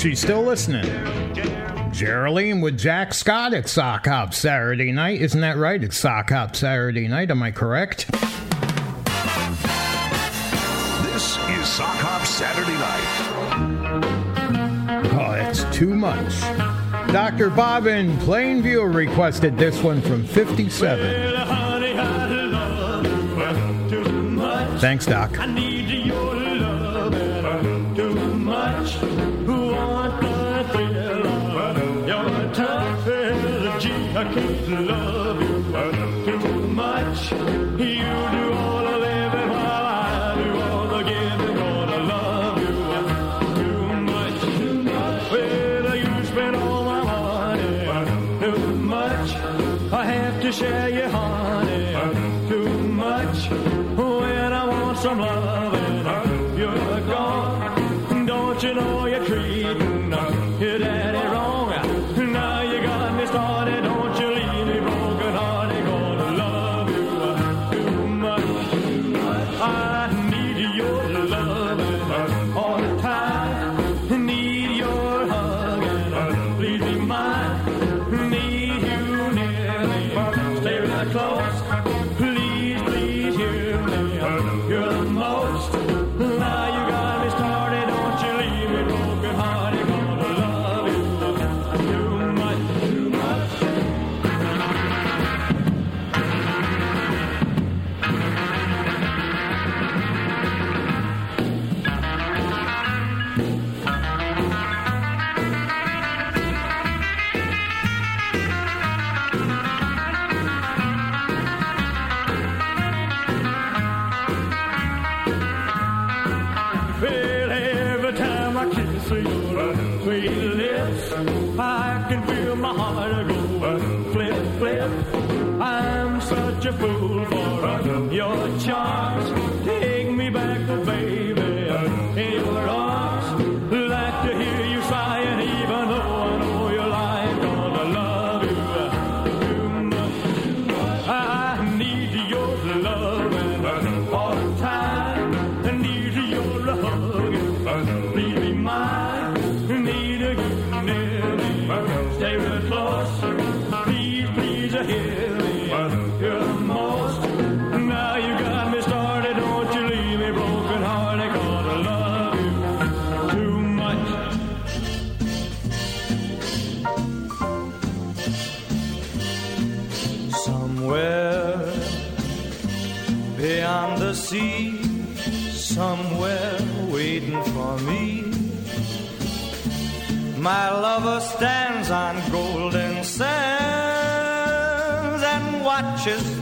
Speaker 1: She's still listening. Geraldine with Jack Scott at Sock Hop Saturday night. Isn't that right? It's Sock Hop Saturday night. Am I correct?
Speaker 11: This is Sock Hop Saturday night.
Speaker 1: Oh, that's too much. Dr. Bob in Plainview requested this one from 57. Thanks, Doc.
Speaker 4: to love you.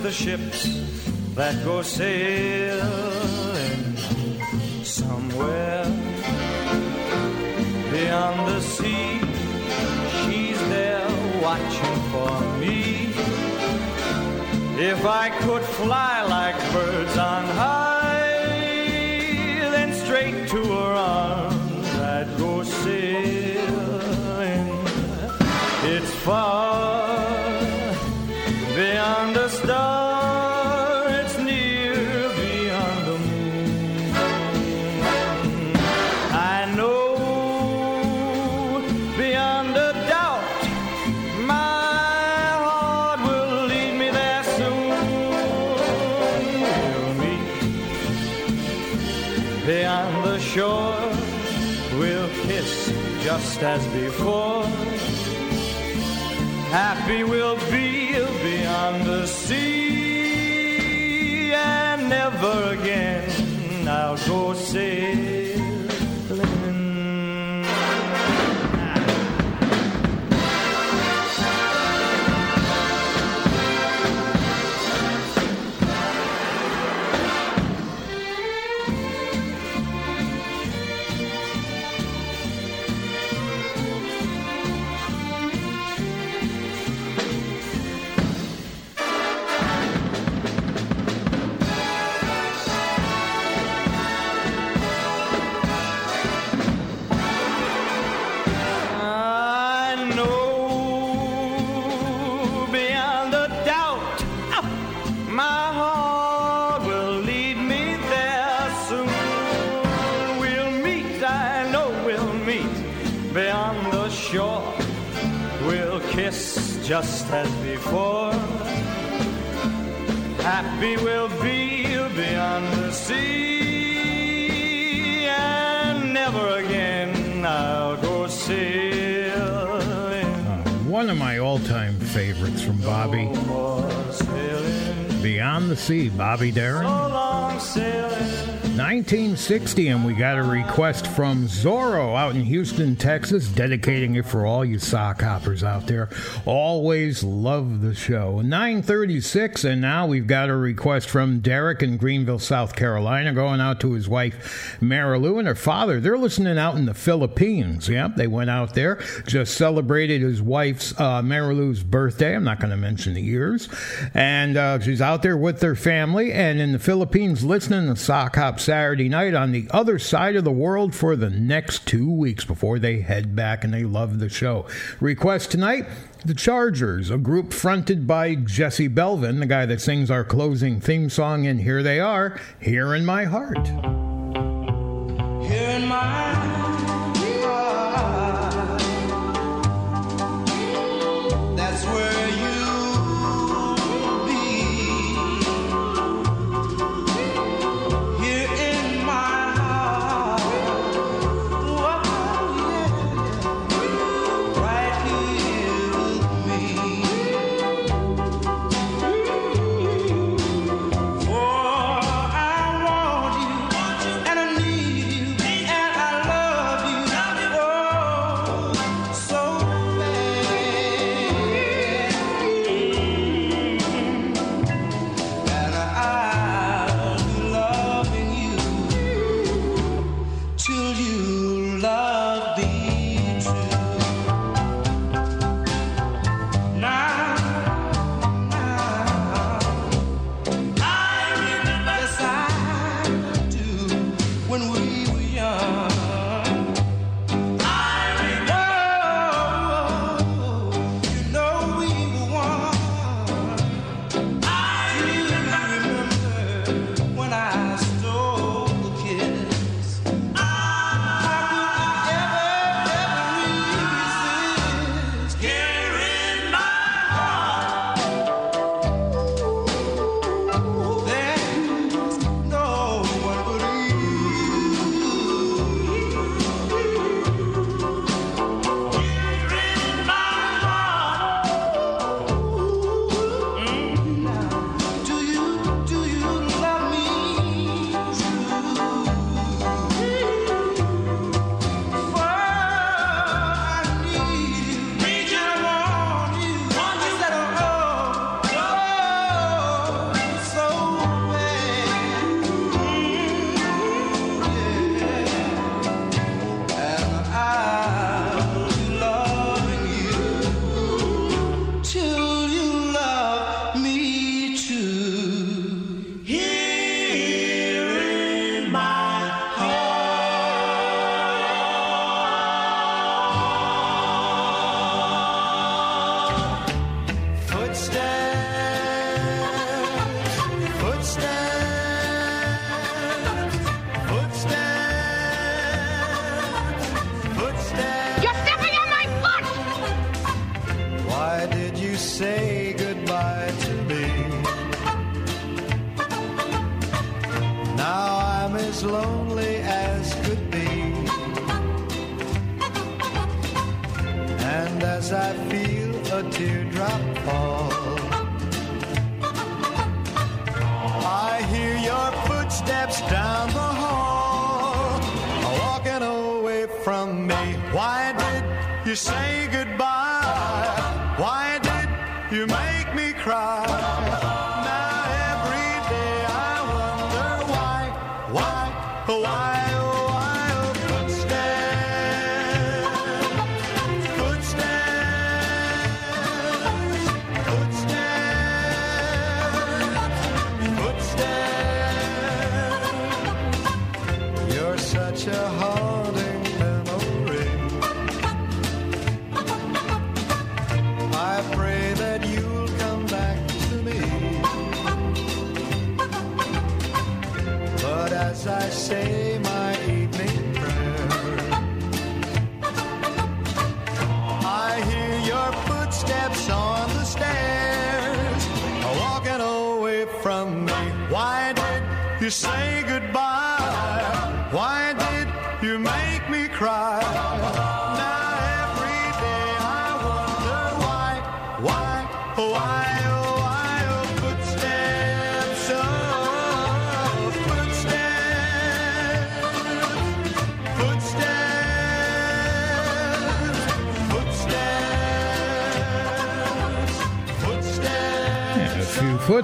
Speaker 4: the
Speaker 18: ships that go sailing somewhere beyond the sea. She's there watching for me. If I could fly like birds on high, then straight to her arms I'd go sailing. It's far. just as before. Happy we'll be beyond the sea, and never again I'll go sailing. Just as before. Happy we'll be beyond the sea, and never again I'll go sailing.
Speaker 1: One of my all-time favorites from Bobby. Beyond the Sea, Bobby Darin.
Speaker 18: Sailing.
Speaker 1: 1960, and we got a request from Zorro out in Houston, Texas, dedicating it for all you sock hoppers out there. Always love the show. 936, and now we've got a request from Derek in Greenville, South Carolina, going out to his wife, Marilu, and her father. They're listening out in the Philippines. Yep, they went out there, just celebrated his wife's, uh, Marilu's birthday. I'm not going to mention the years. And uh, she's out there with their family and in the Philippines listening to Sock Hop Saturday night on the other side of the world for the next two weeks before they head back, and they love the show. Request tonight The Chargers, a group fronted by Jesse Belvin, the guy that sings our closing theme song, and here they are, Here in My Heart.
Speaker 6: Here in my heart,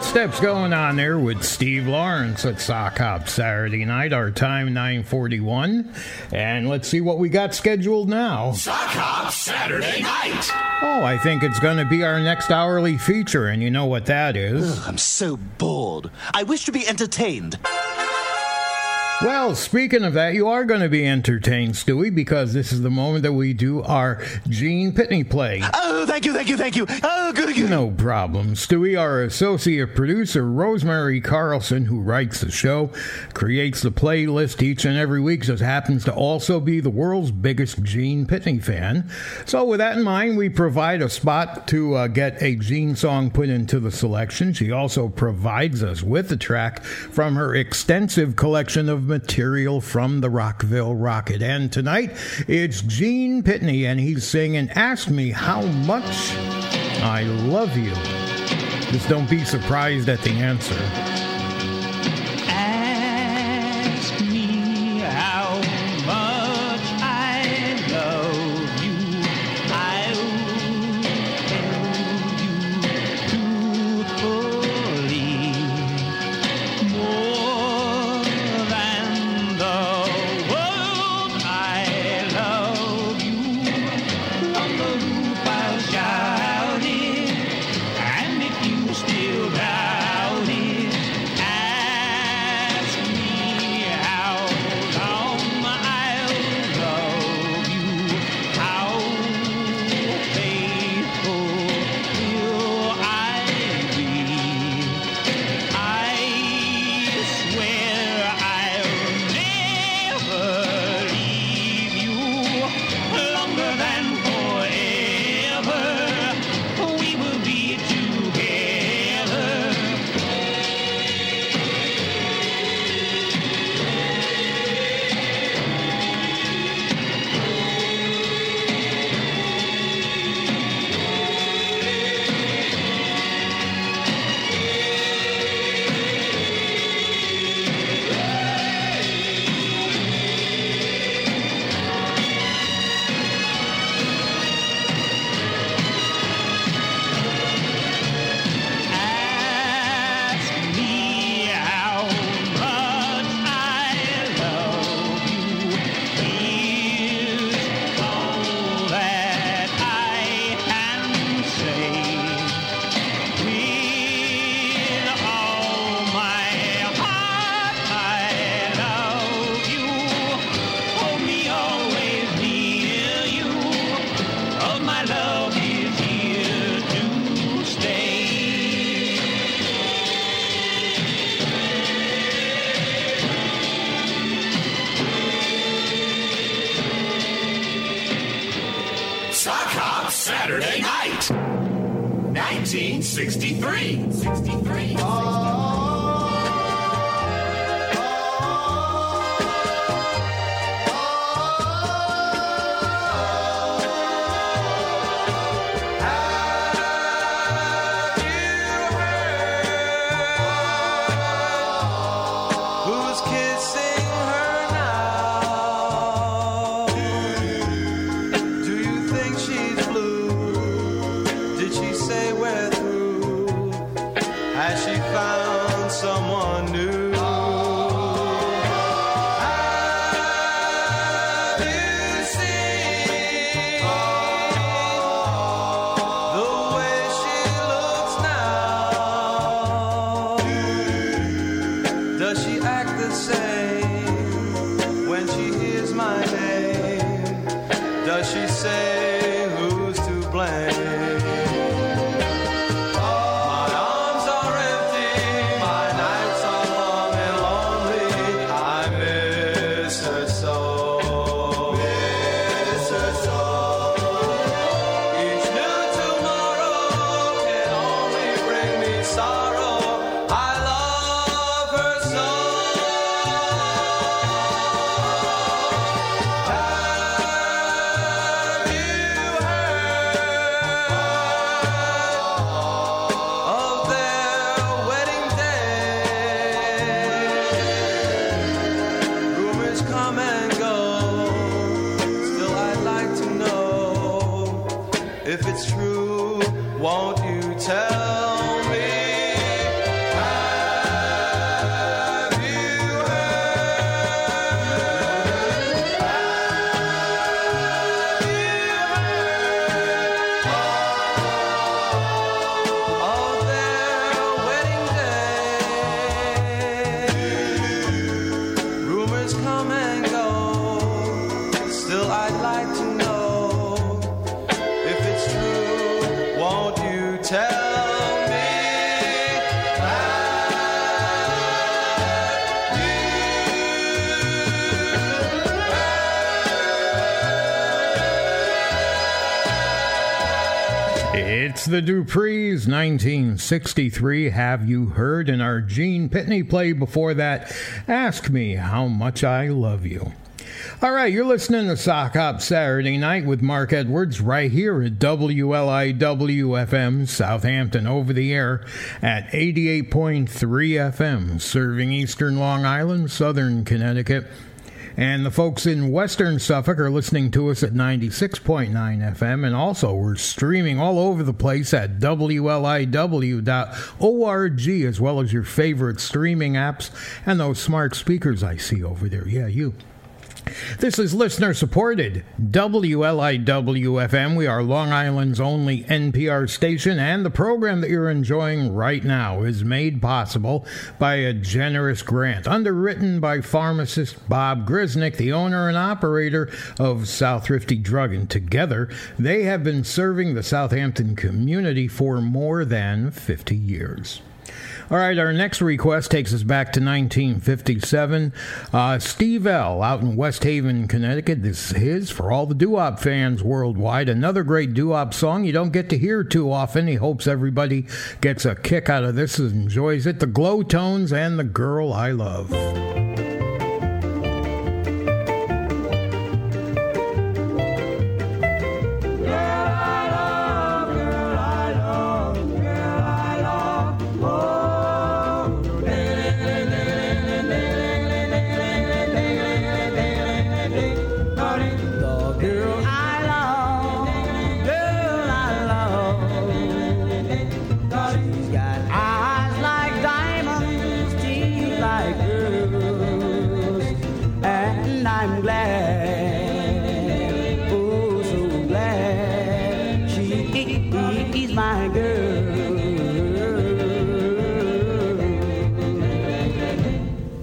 Speaker 1: few footsteps going on there with Steve Lawrence at Sock Hop Saturday night. Our time 941. And let's see what we got scheduled now.
Speaker 11: Sock Hop Saturday night.
Speaker 1: Oh, I think it's going to be our next hourly feature, and you know what that is.
Speaker 19: I'm so bored. I wish to be entertained.
Speaker 1: Well, speaking of that, you are going to be entertained, Stewie, because this is the moment that we do our Gene Pitney play.
Speaker 19: Oh, thank you, thank you, thank you. Oh, good, good.
Speaker 1: No problem. Stewie, our associate producer, Rosemary Carlson, who writes the show, creates the playlist each and every week, just happens to also be the world's biggest Gene Pitney fan. So, with that in mind, we provide a spot to uh, get a Gene song put into the selection. She also provides us with a track from her extensive collection of material from the Rockville Rocket. And tonight, it's Gene Pitney, and he's singing Ask Me How Much I Love You. Just don't be surprised at the answer.
Speaker 17: The
Speaker 1: Duprees, 1963. Have you heard? And our Gene Pitney play before that, Ask Me How Much I Love You. All right, you're listening to Sock Hop Saturday Night with Mark Edwards right here at WLIW FM Southampton over the air at 88.3 FM, serving eastern Long Island, southern Connecticut. And the folks in Western Suffolk are listening to us at 96.9 FM. And also, we're streaming all over the place at WLIW.org, as well as your favorite streaming apps and those smart speakers I see over there. Yeah, you. This is listener supported WLIW FM. We are Long Island's only NPR station, and the program that you're enjoying right now is made possible by a generous grant underwritten by pharmacist Bob Grisnick, the owner and operator of South Thrifty Drug. And together, they have been serving the Southampton community for more than 50 years. All right, our next request takes us back to 1957. Uh, Steve L. out in West Haven, Connecticut. This is his for all the doo-wop fans worldwide. Another great doo-wop song you don't get to hear too often. He hopes everybody gets a kick out of this and enjoys it. The Glow Tones and The Girl I Love.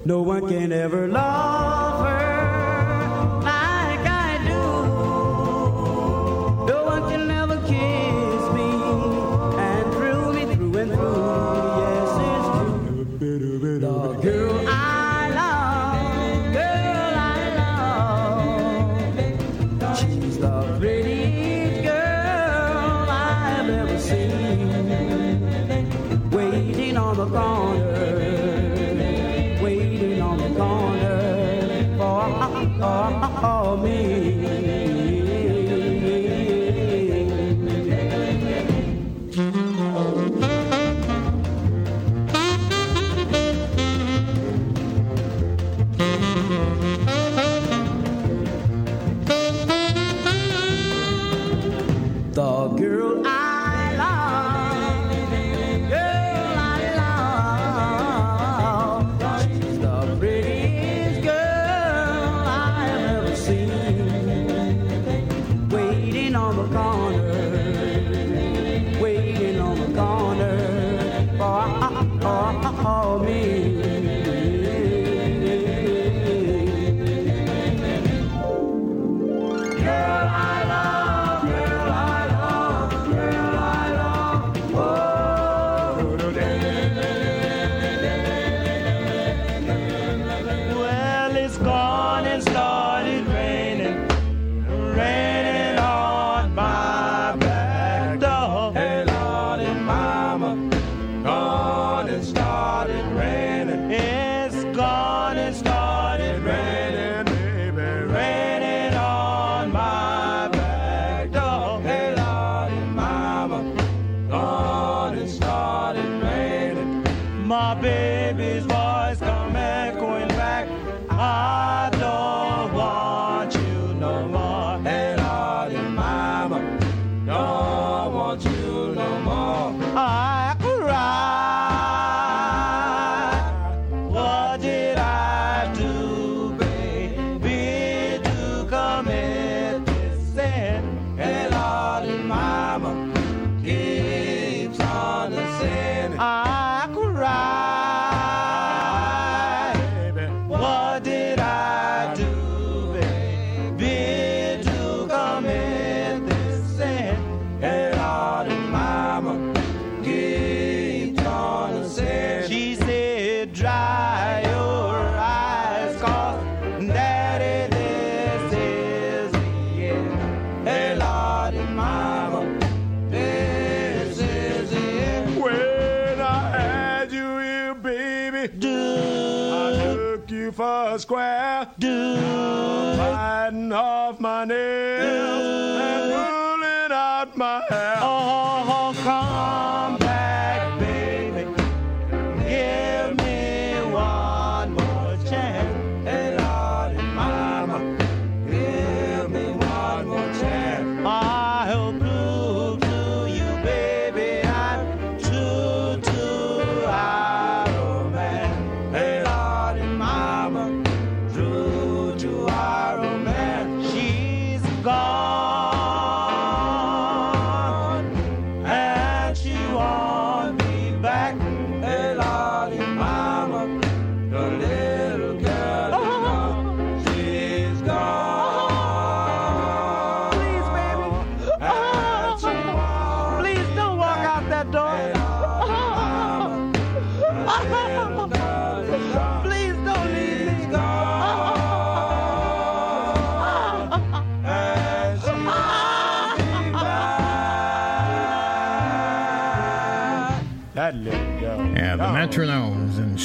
Speaker 20: No one can ever love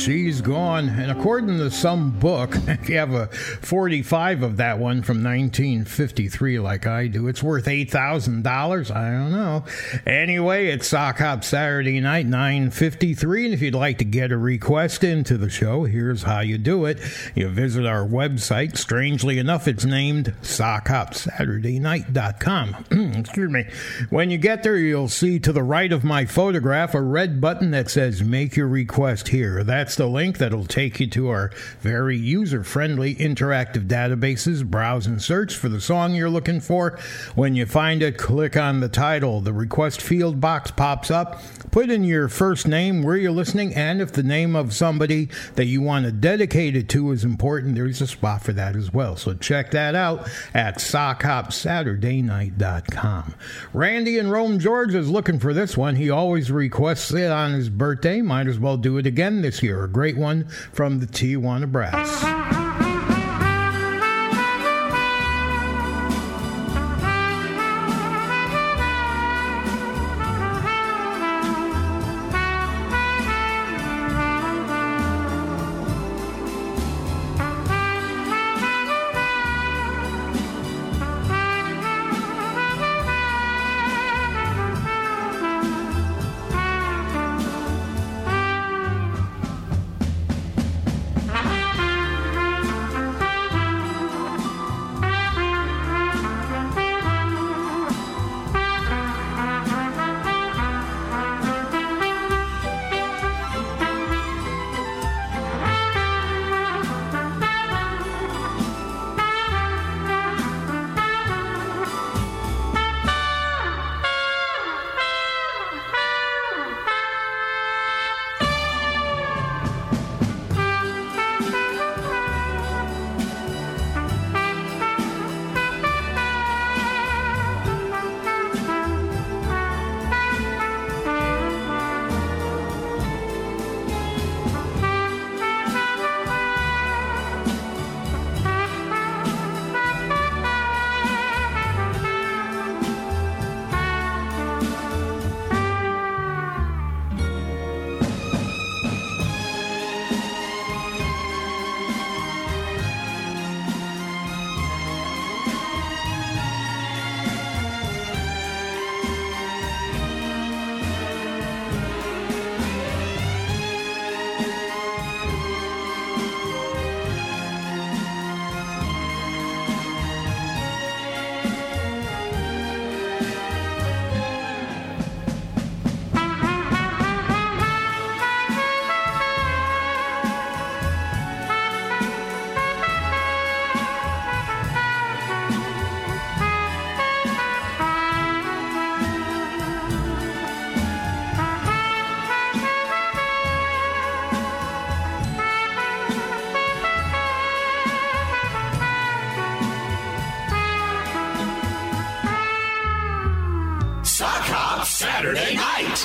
Speaker 20: and she's
Speaker 4: gone. And
Speaker 1: according to some book, [LAUGHS] if you have a 45 of that one from 1953, like I do, it's worth $8,000. I don't know. Anyway, it's Sock Hop Saturday night, 9:53, and if you'd like to get a request into the show, here's how you do it. You visit our website. Strangely enough, it's named SockHopSaturdayNight.com. [CLEARS THROAT] Excuse me. When you get there, you'll see to the right of my photograph a red button that says Make Your Request Here. That's the link that'll take you to our very user friendly interactive databases. Browse and search for the song you're looking for. When you find it, click on the title. The request field box pops up. Put in your first name, where you're listening, and if the name of somebody that you want to dedicate it to is important, there's a spot for that as well. So check that out at SockHopSaturdayNight.com. Randy in Rome, Georgia is looking for this one. He always requests it on his birthday. Might as well do it again this year. A great one from the Tijuana Brass.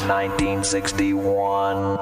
Speaker 21: 1961.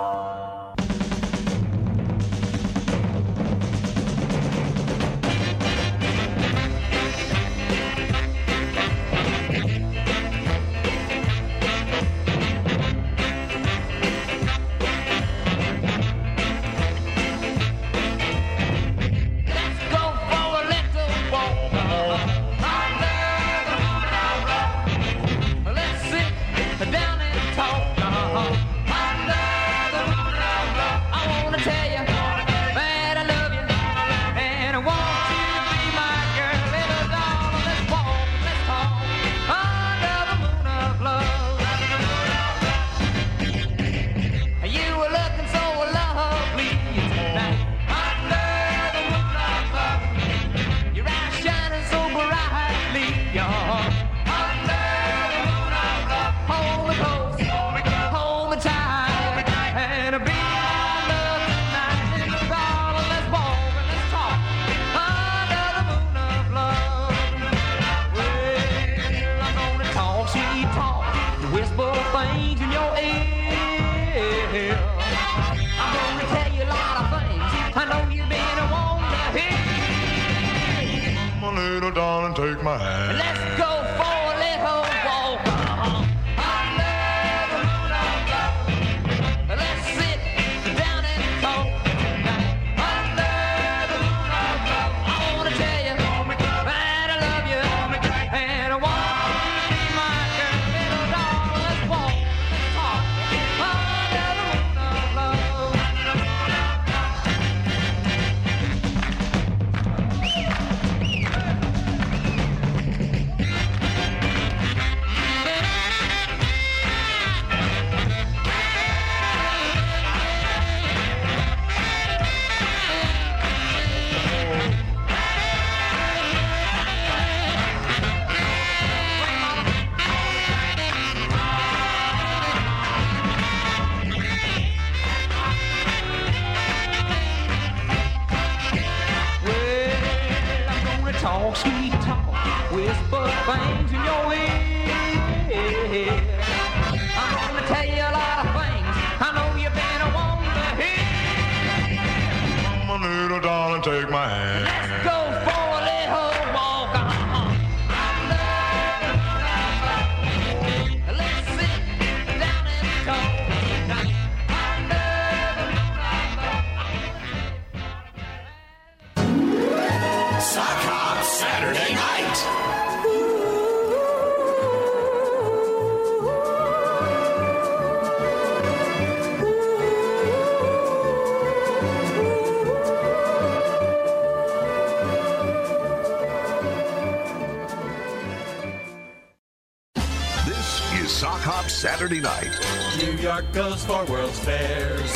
Speaker 11: Saturday night.
Speaker 22: New York goes for World's Fairs.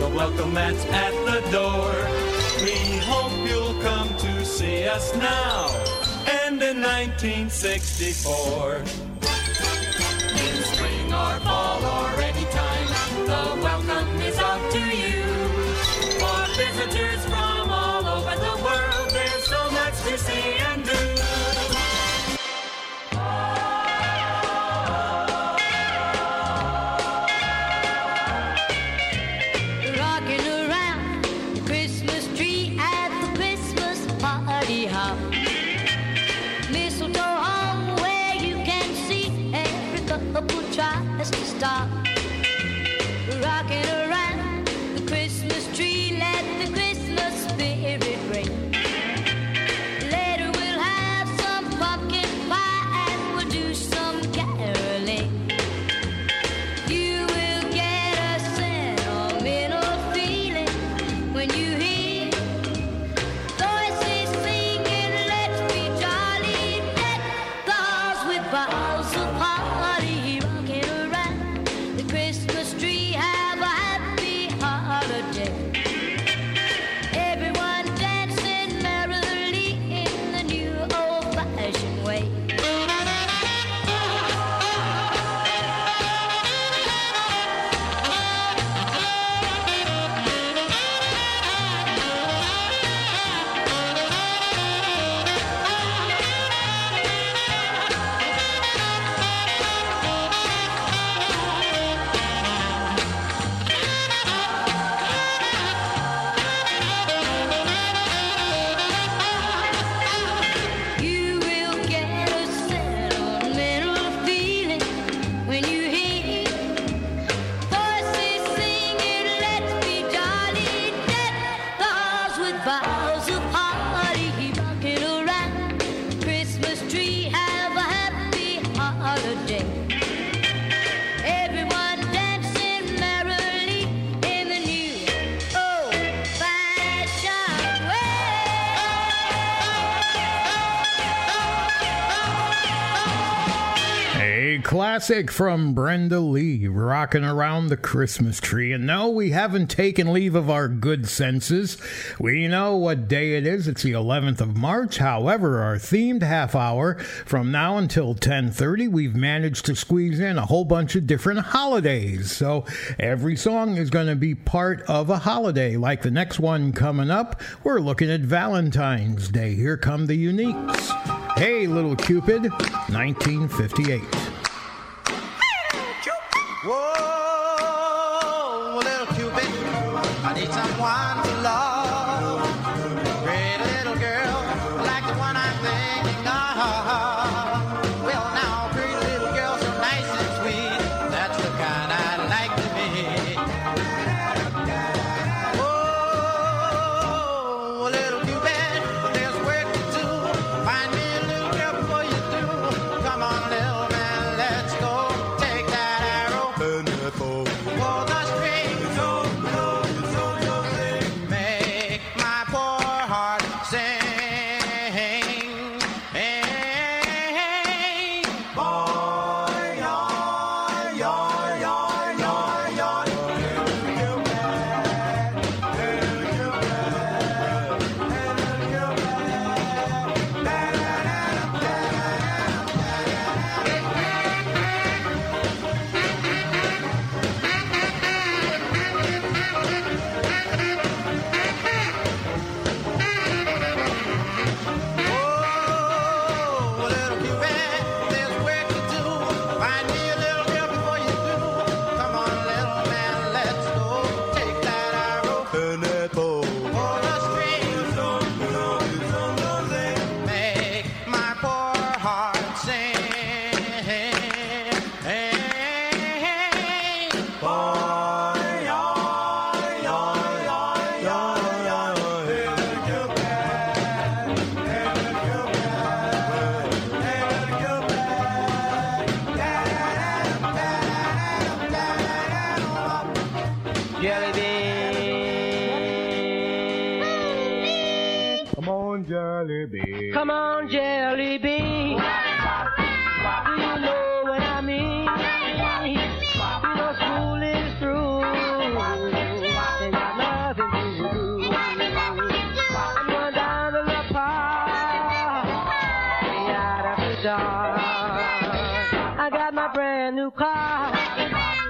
Speaker 22: The welcome mats at the door. We hope you'll come to see us now and in 1964.
Speaker 12: In spring or fall
Speaker 23: classic from Brenda Lee, rocking around the Christmas tree. And no, we haven't taken leave of our good senses. We know what day it is. It's the 11th of March. However, our themed half hour from now until 10:30, we've managed to squeeze in a whole bunch of different holidays. So every song is going to be part of a holiday. Like the next one coming up, we're looking at Valentine's Day. Here come the uniques. Hey, little Cupid, 1958.
Speaker 24: Got my brand new car.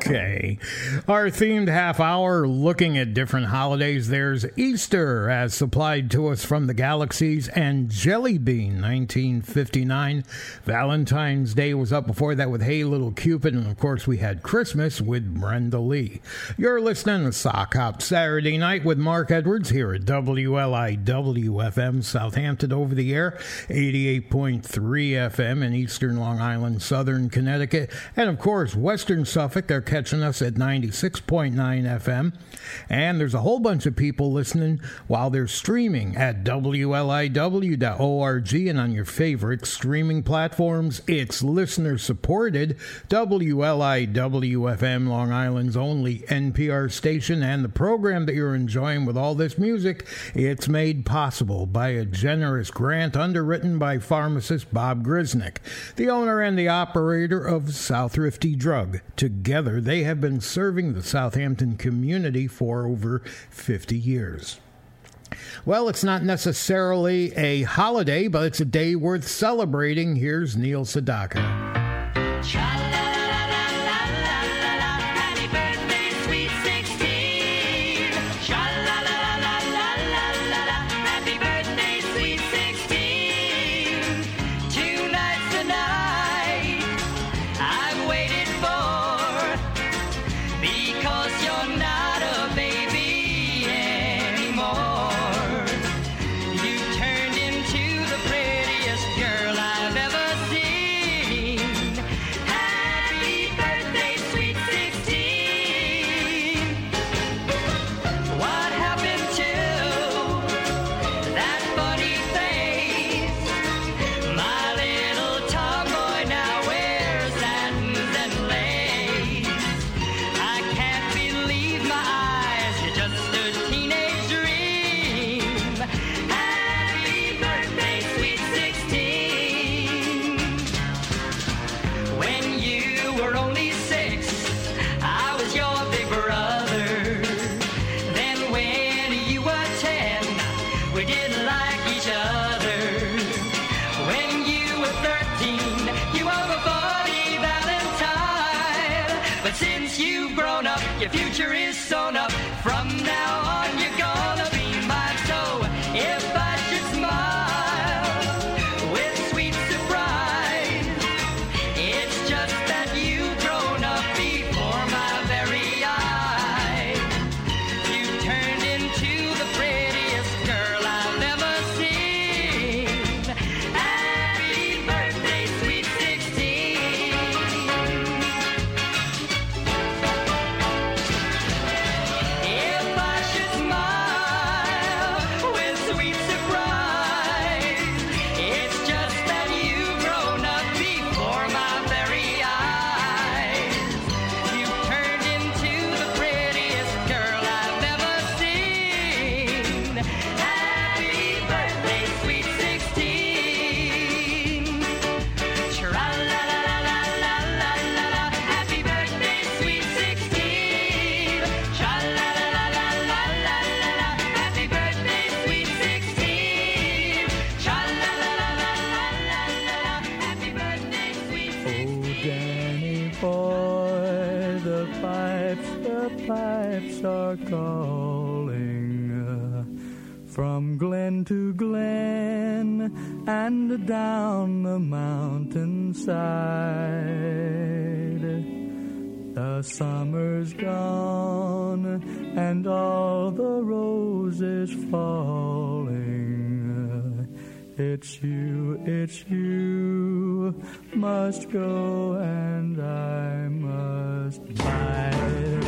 Speaker 23: okay. Our themed half hour looking at different holidays. There's Easter, as supplied to us from the galaxies, and Jelly Bean, 1959. Valentine's Day was up before that with Hey Little Cupid, and of course, we had Christmas with Brenda Lee. You're listening to Sock Hop Saturday night with Mark Edwards here at WLIW FM Southampton over the air, 88.3 FM in Eastern Long Island, Southern Connecticut, and of course, Western Suffolk.
Speaker 25: They're catching us at 96.9 FM. And there's a whole bunch of people listening while they're streaming at WLIW.org and on your favorite streaming platforms. It's listener supported WLIW FM, Long Island's only NPR station. And the program that you're enjoying with all this music, it's made possible by a generous grant underwritten by pharmacist Bob Grisnick, the owner and the operator of Southrifty Drug. Together, they have been serving the Southampton community for over 50 years. Well, it's not necessarily a holiday, but it's a day worth celebrating. Here's Neil Sedaka.
Speaker 13: are calling uh, from glen to glen and down the mountainside. The summer's gone and all the roses falling. Uh, it's you, it's you must go and I must buy.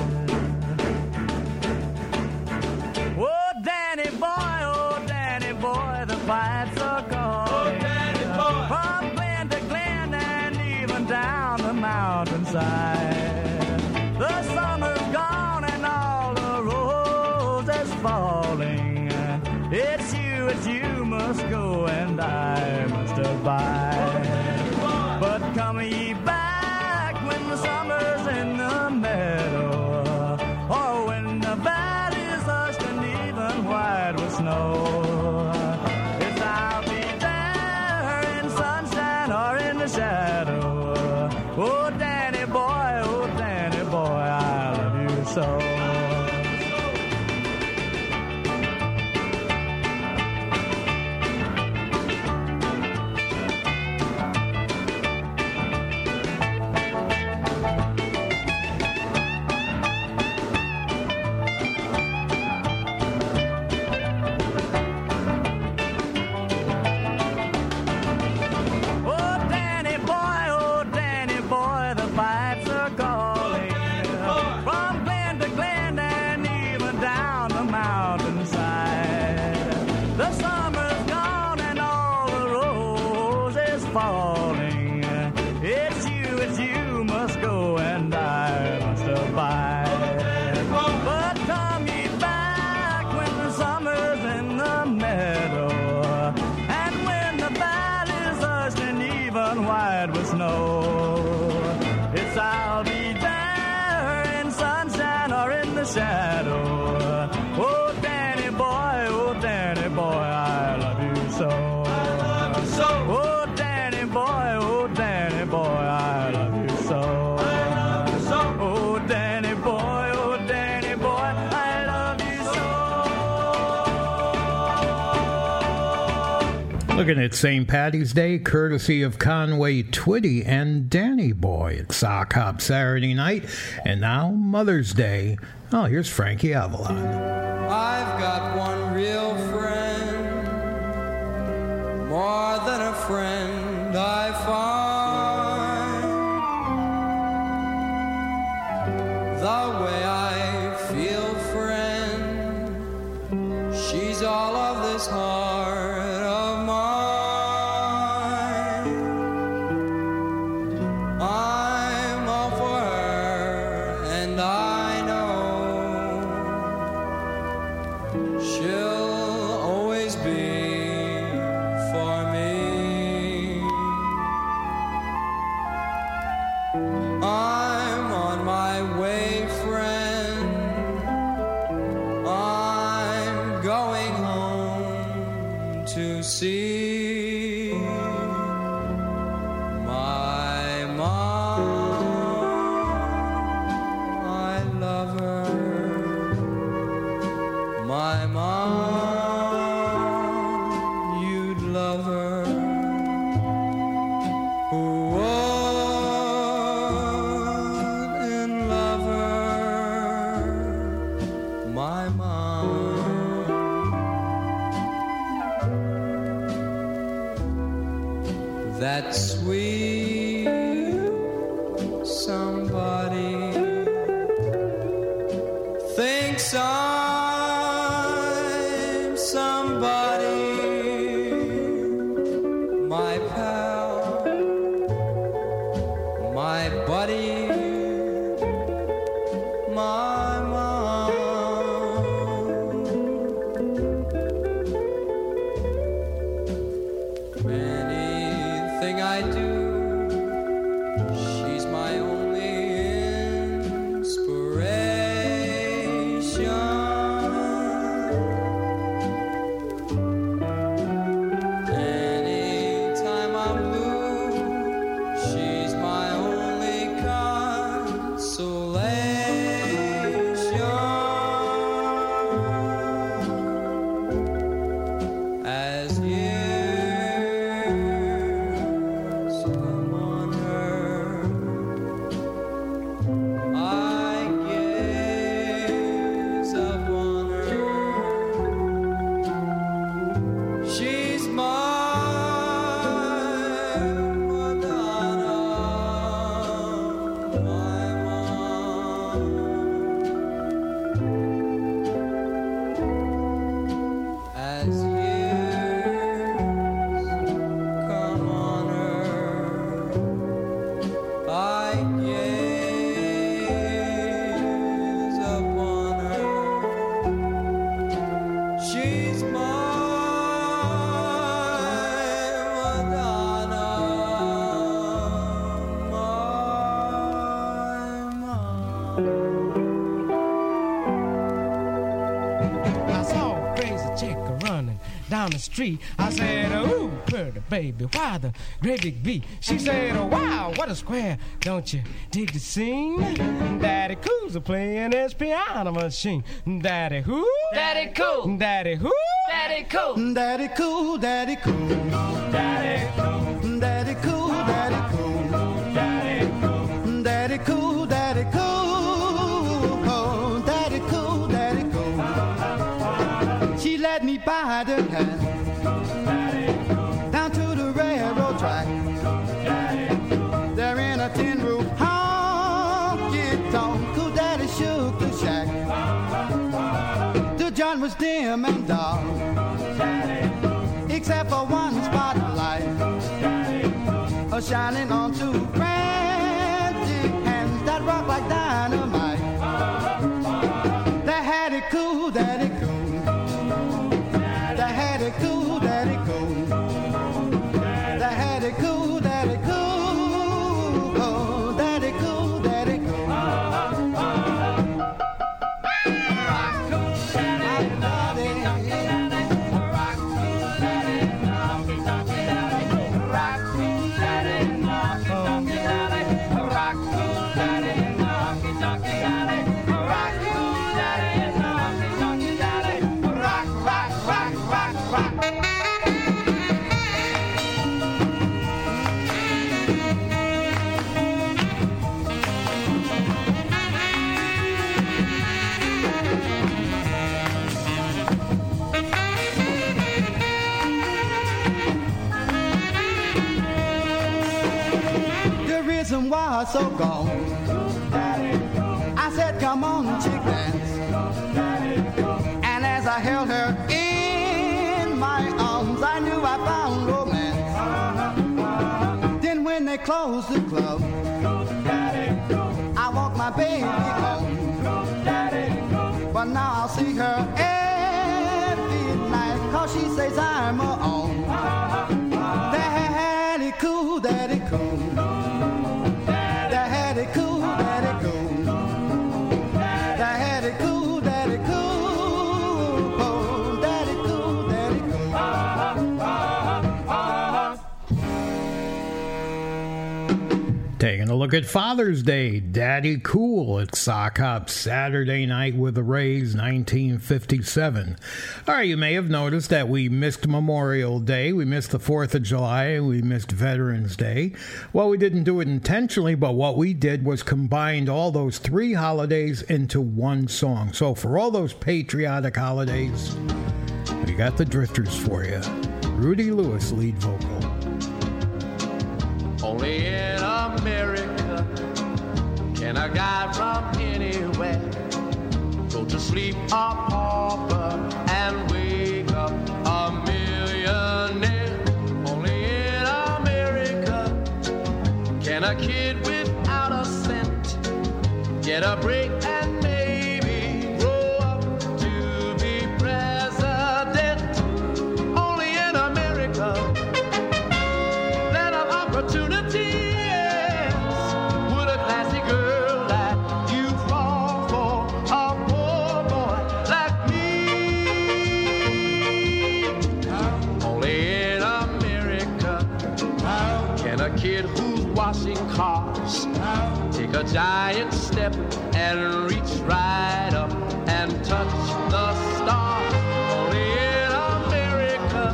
Speaker 1: Looking at St. Patty's Day, courtesy of Conway Twitty and Danny Boy at Sock Hop Saturday night. And now Mother's Day. Oh, here's Frankie Avalon.
Speaker 26: I've got one real friend, more than a friend I find. The way I feel, friend, she's all of this heart
Speaker 27: down the street. I said, Ooh, pretty baby, why the great big beat? She said, oh, Wow, what a square. Don't you dig the scene? Daddy Cool's a playing his piano machine. Daddy who?
Speaker 28: Daddy Cool.
Speaker 27: Daddy who?
Speaker 28: Daddy Cool.
Speaker 27: Daddy cool, daddy cool. Daddy cool. Except for one spotlight, shining on two
Speaker 6: was so gone. I said, come on, chick dance. And as I held her in my arms, I knew I found romance. Then when they closed the club, I walked my baby home. But now I'll see her every night, cause she says I'm her own. Daddy cool, daddy cool.
Speaker 1: Look at Father's Day, Daddy Cool at Sock Hop Saturday night with the Rays, 1957. All right, you may have noticed that we missed Memorial Day, we missed the 4th of July, we missed Veterans Day. Well, we didn't do it intentionally, but what we did was combined all those three holidays into one song. So for all those patriotic holidays, we got the Drifters for you. Rudy Lewis, lead vocal.
Speaker 16: Only in America can a guy from anywhere go to sleep a pauper and wake up a millionaire. Only in America can a kid without a cent get a break and washing cars take a giant step and reach right up and touch the stars. Only in America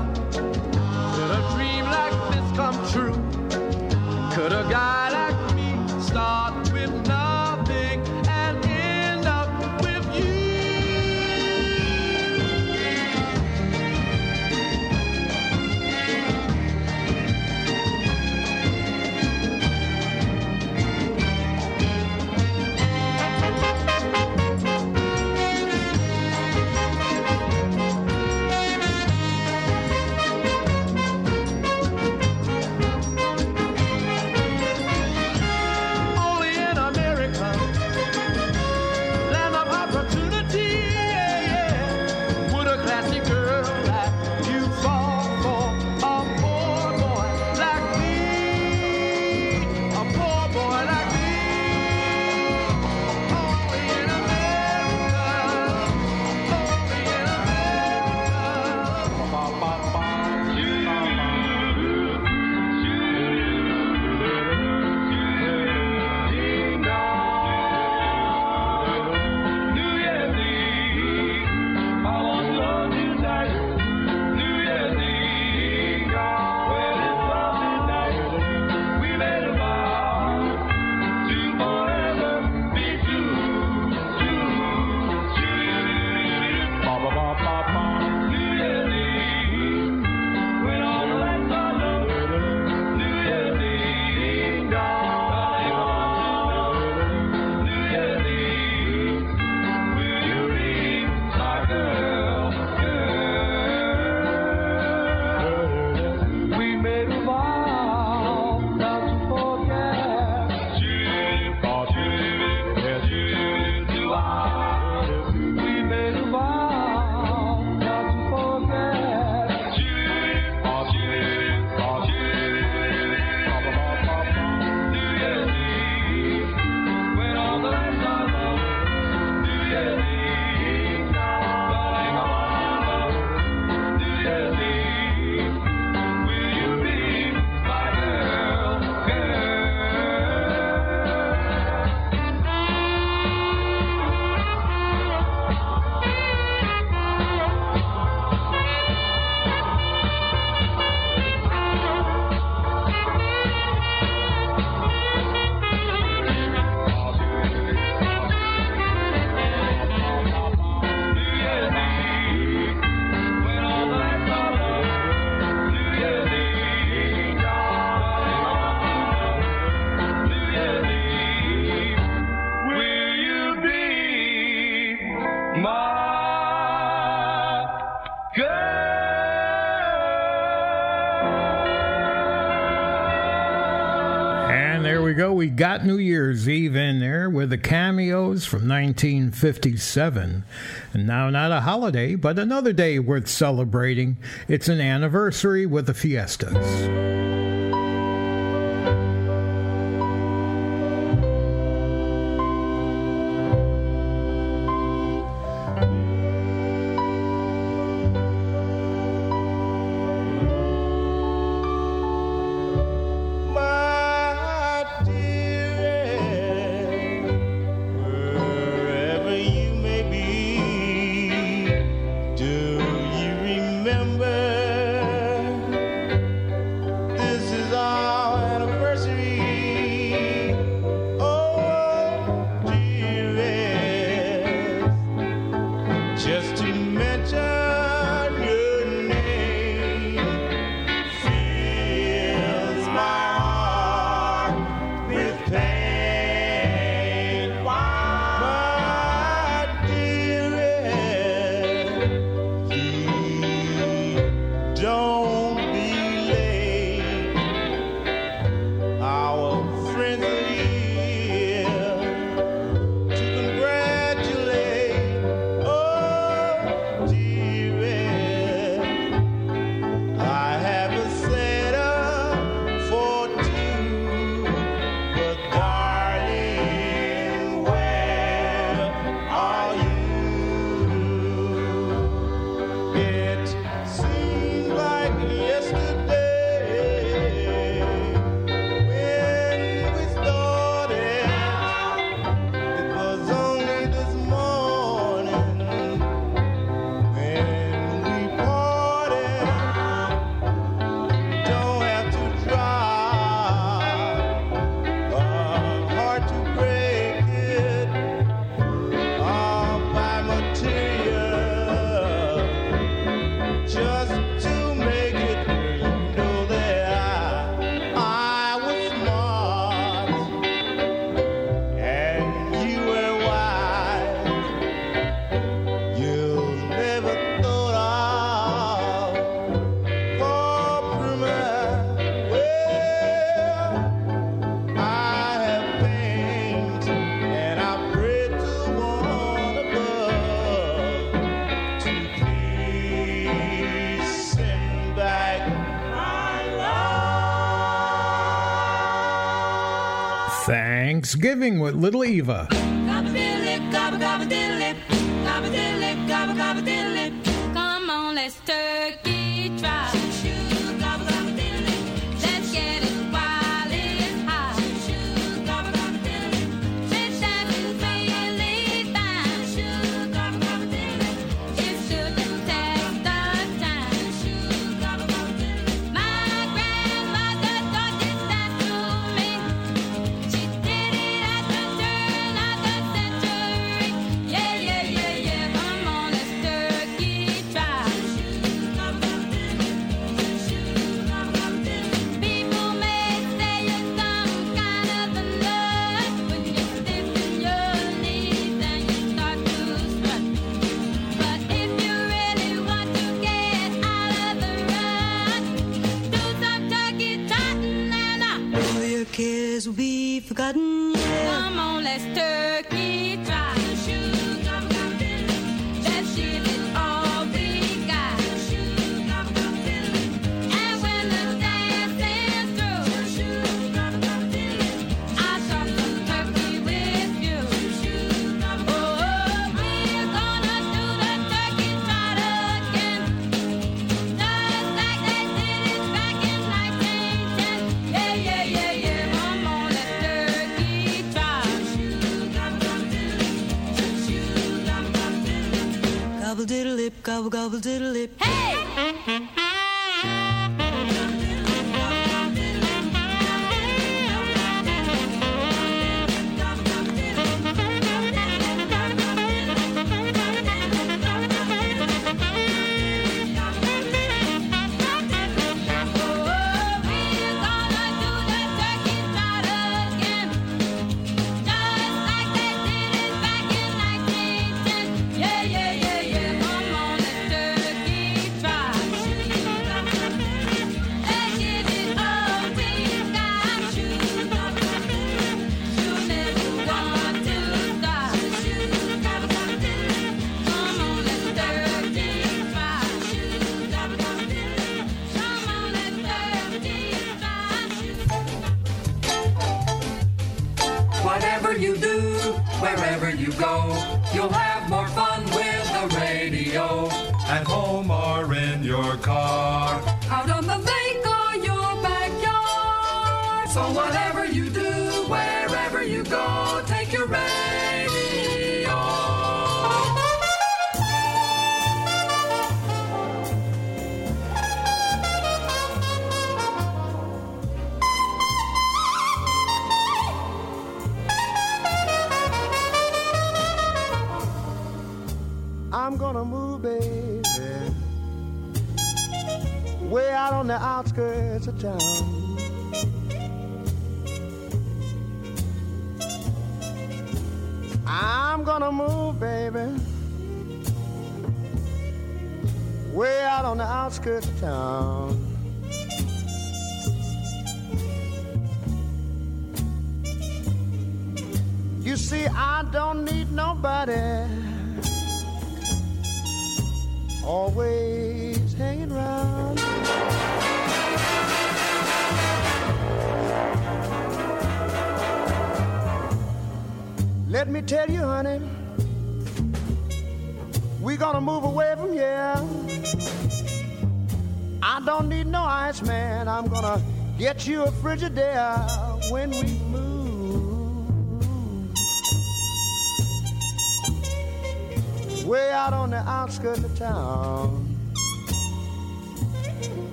Speaker 16: could a dream like this come true? Could a guy like me start got New Year's Eve in there with the cameos from 1957. And now, not a holiday, but another day worth celebrating. It's an anniversary with the fiestas. Thanksgiving with Little Eva.
Speaker 12: Come on, let's turkey trot.
Speaker 24: gobble gobble diddle lip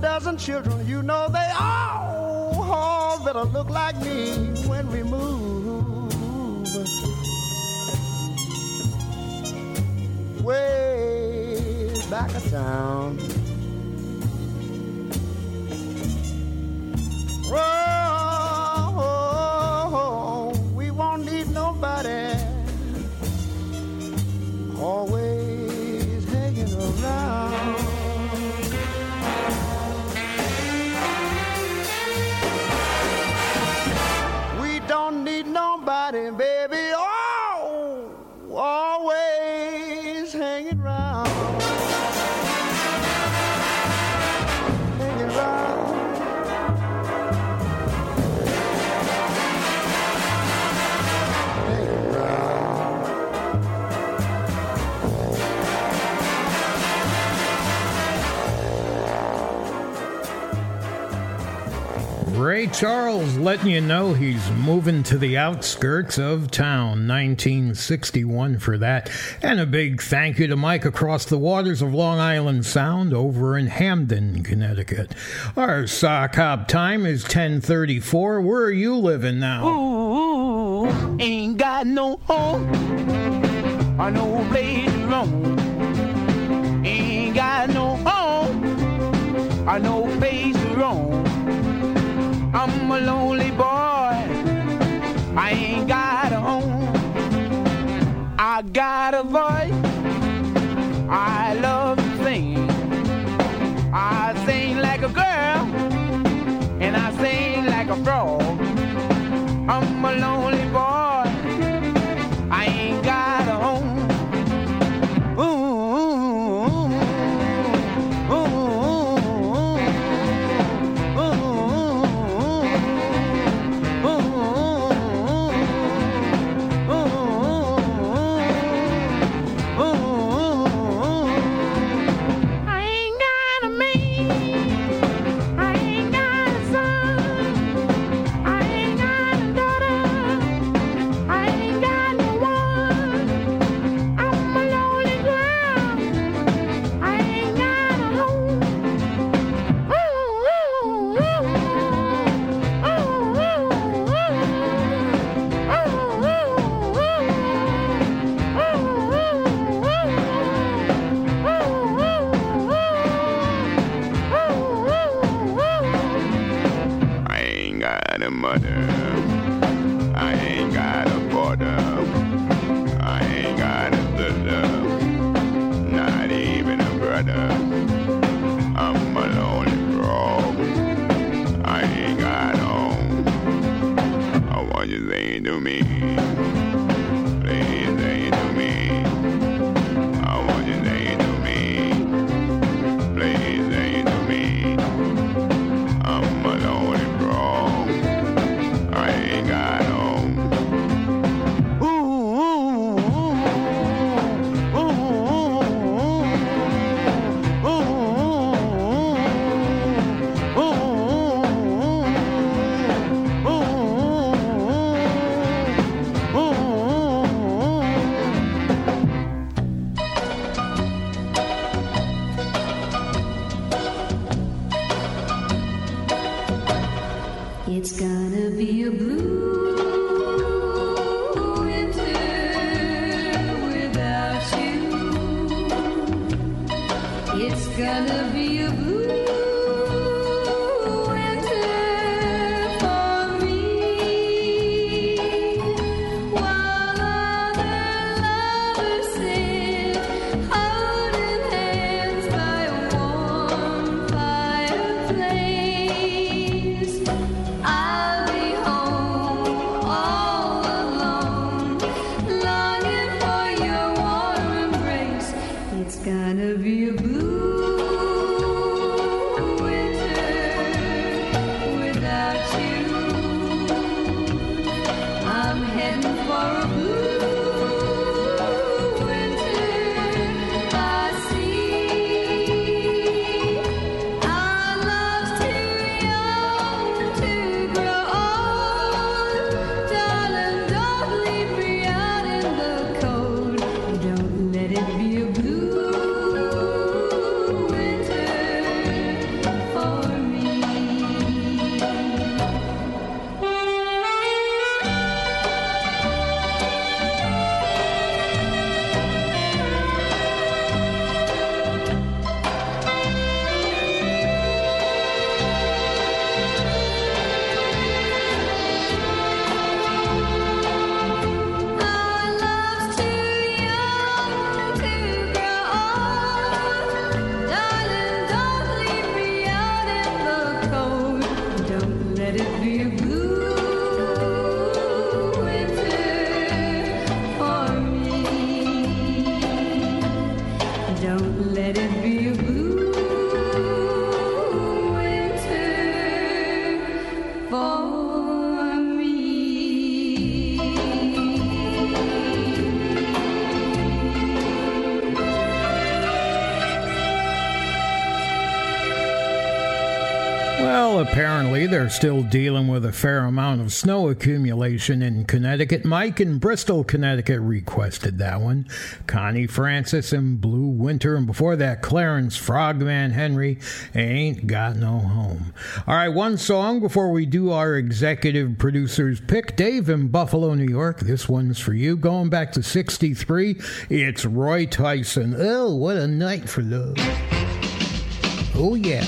Speaker 29: dozen children, you know they all, all better look like me when we move. Way back of town.
Speaker 1: Charles letting you know he's moving to the outskirts of town. 1961 for that. And a big thank you to Mike across the waters of Long Island Sound over in Hamden, Connecticut. Our sock hop time is 1034. Where are you living now?
Speaker 30: Ooh, ain't got no home or no place to roam. Ain't got no home or no place I got a voice. I love to sing. I sing like a girl, and I sing like a frog. a
Speaker 12: murder. they're still dealing with a fair amount of snow accumulation in Connecticut. Mike in Bristol, Connecticut requested that one. Connie Francis in Blue Winter, and before that, Clarence Frogman Henry ain't got no home. All right, one song before we do our executive producer's pick. Dave in Buffalo, New York, this one's for you. Going back to 63, it's Roy Tyson. Oh, what a night for love. Oh, yeah.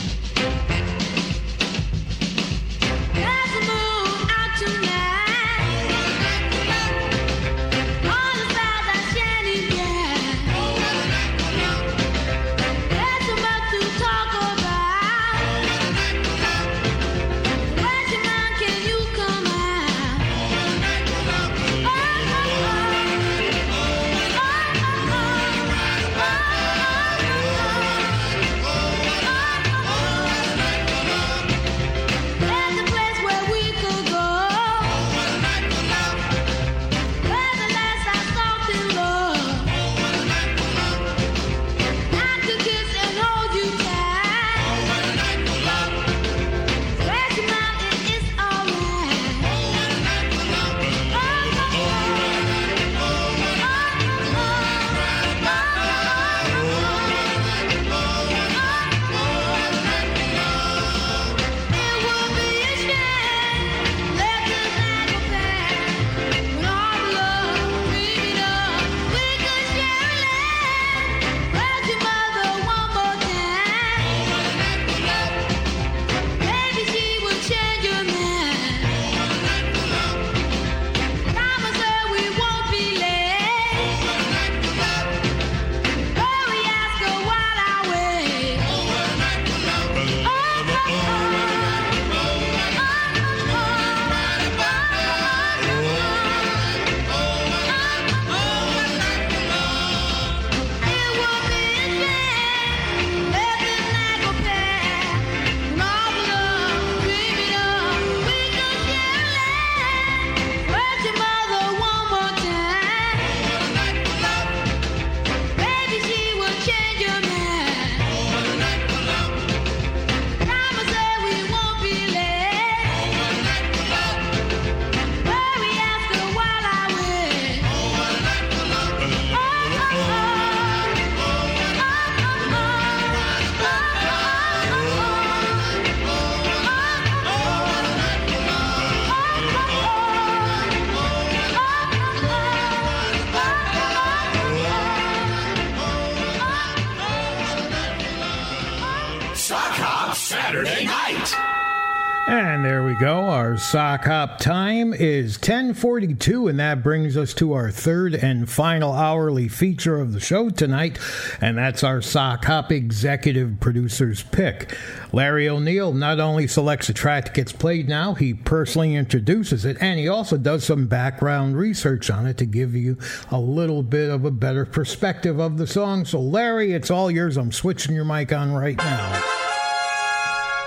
Speaker 1: Time is 1042, and that brings us to our third and final hourly feature of the show tonight, and that's our sock hop executive producer's pick. Larry O'Neill not only selects a track that gets played now, he personally introduces it, and he also does some background research on it to give you a little bit of a better perspective of the song. So, Larry, it's all yours. I'm switching your mic on right now.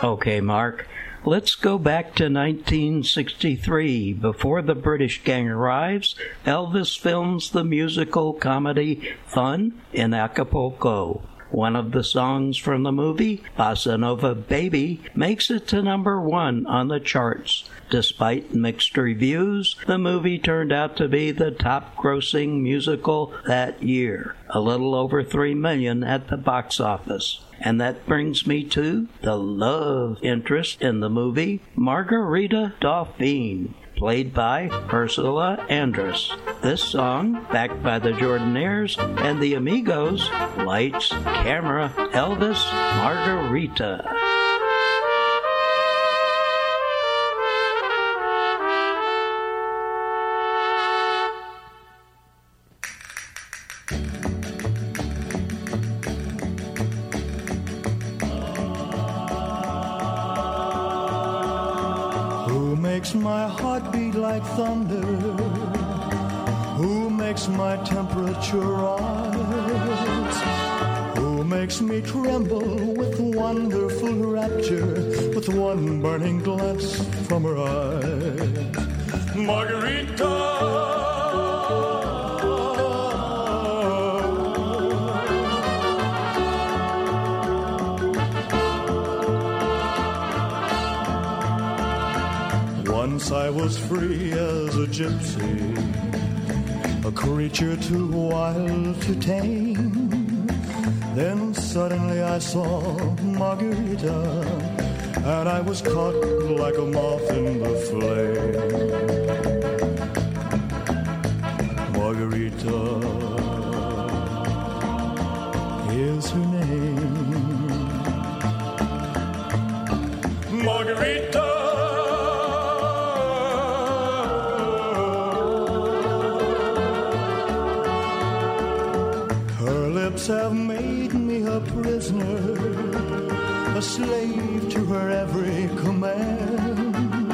Speaker 31: Okay, Mark. Let's go back to 1963. Before the British gang arrives, Elvis films the musical comedy Fun in Acapulco. One of the songs from the movie, Bossa Nova Baby, makes it to number one on the charts. Despite mixed reviews, the movie turned out to be the top grossing musical that year, a little over 3 million at the box office. And that brings me to the love interest in the movie, Margarita Dauphine, played by Ursula Andress. This song, backed by the Jordanaires and the Amigos, Lights, Camera, Elvis, Margarita.
Speaker 32: Like thunder? Who makes my temperature rise? Who makes me tremble with wonderful rapture, with one burning glance from her eyes? Once was free as a gypsy, a creature too wild to tame. Then suddenly I saw Margarita, and I was caught like a moth in the flame. Margarita is her slave to her every command.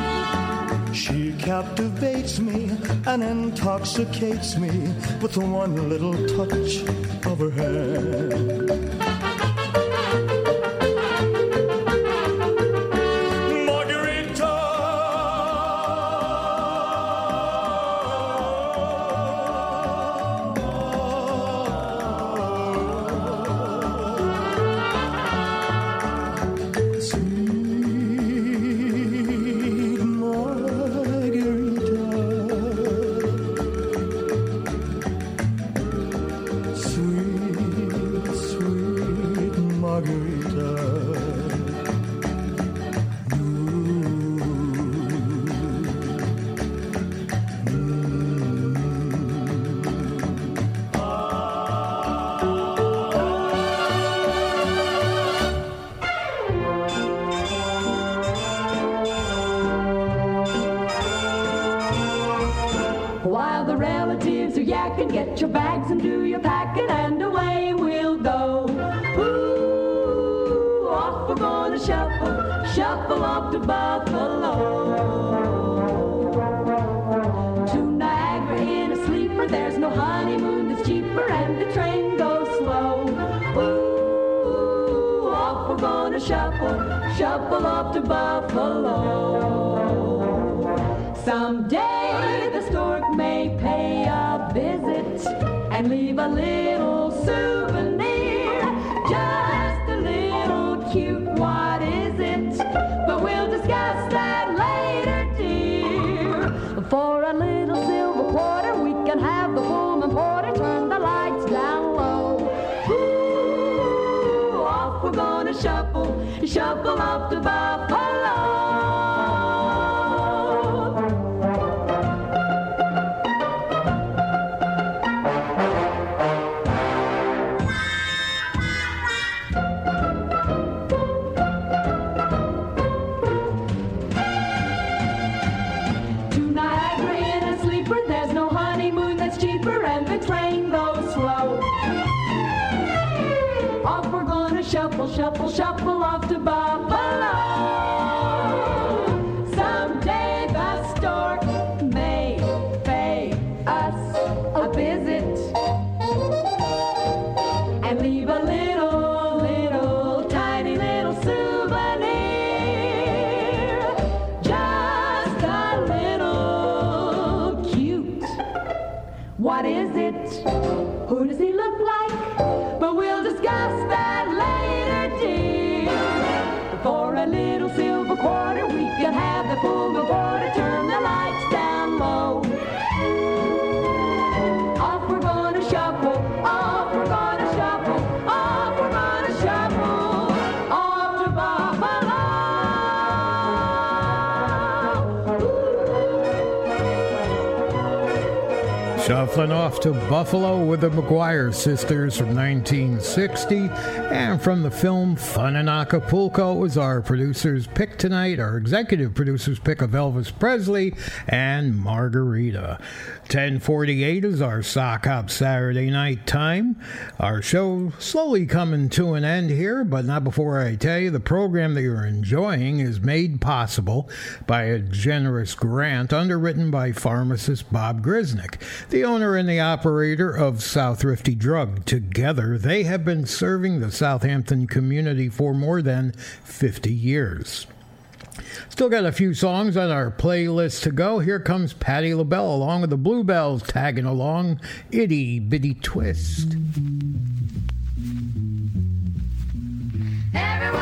Speaker 32: She captivates me and intoxicates me with one little touch of her hand.
Speaker 33: Buffalo
Speaker 1: with the McGuire Sisters from 1960. And from the film Fun in Acapulco was our producer's pick tonight, our executive producer's pick of Elvis Presley and Margarita. 1048 is our Sock Hop Saturday night time. Our show slowly coming to an end here, but not before I tell you the program that you're enjoying is made possible by a generous grant underwritten by pharmacist Bob Grisnick, the owner and the operator of Southrifty Drug. Together, they have been serving the Southampton community for more than 50 years. Still got a few songs on our playlist to go. Here comes Patti LaBelle along with the Bluebells tagging along Itty Bitty Twist.
Speaker 12: Mm-hmm. Everyone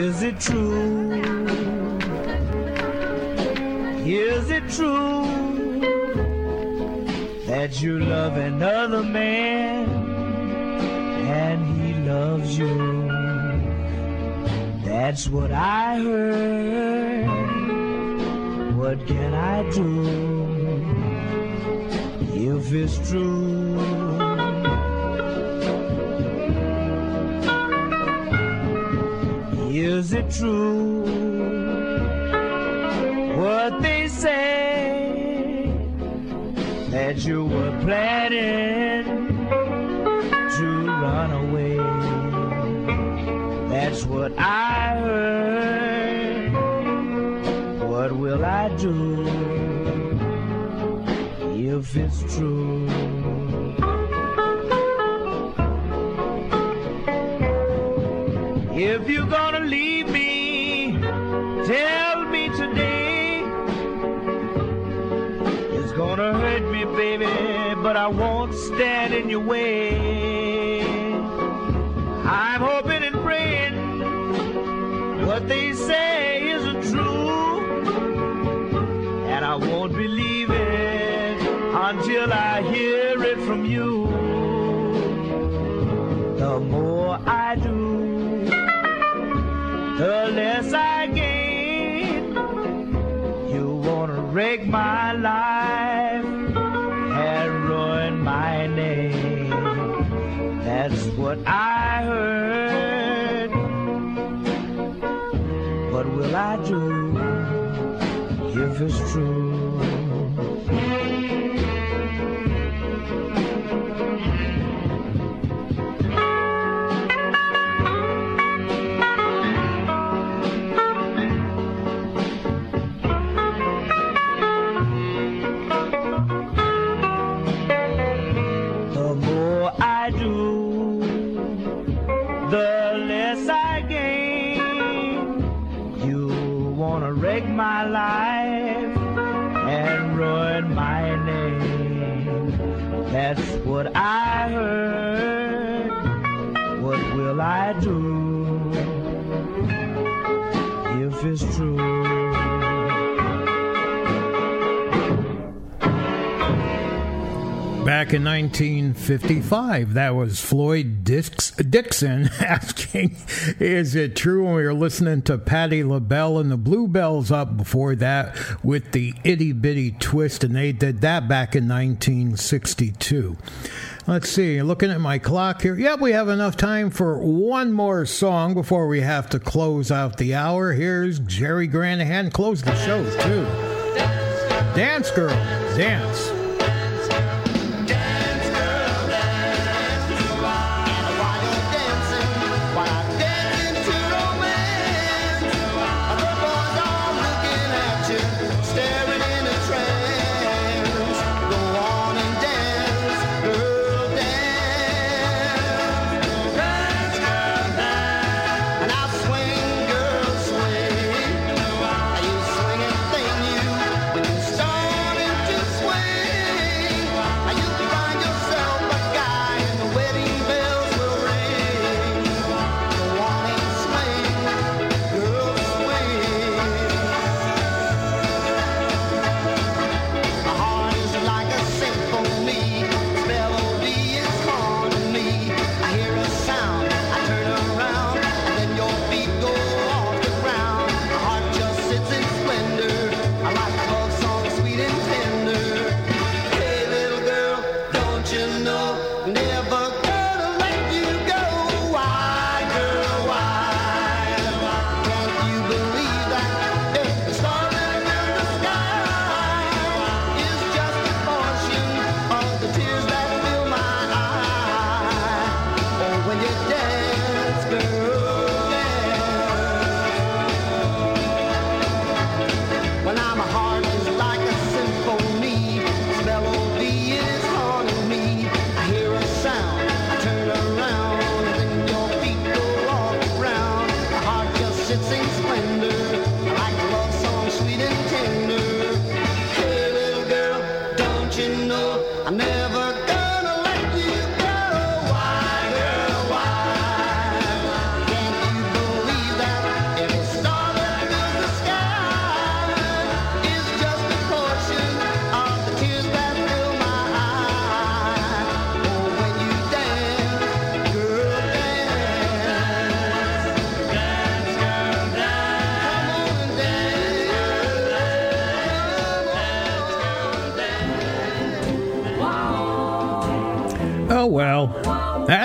Speaker 12: Is it
Speaker 29: true? Is it true that you love another man and he loves you? That's what I heard. What can I do if it's true? true. I'm hoping and praying what they say isn't true, and I won't believe it until I hear. Back in 1955, that was Floyd Dix- Dixon [LAUGHS] asking, Is it true? when we were listening to Patti LaBelle and the Bluebells up before that with the Itty Bitty Twist, and they did that back in 1962. Let's see, looking at my clock here. Yep, we have enough time for one more song before we have to close out the hour. Here's Jerry Granahan. Close the show, too. Dance, girl, dance.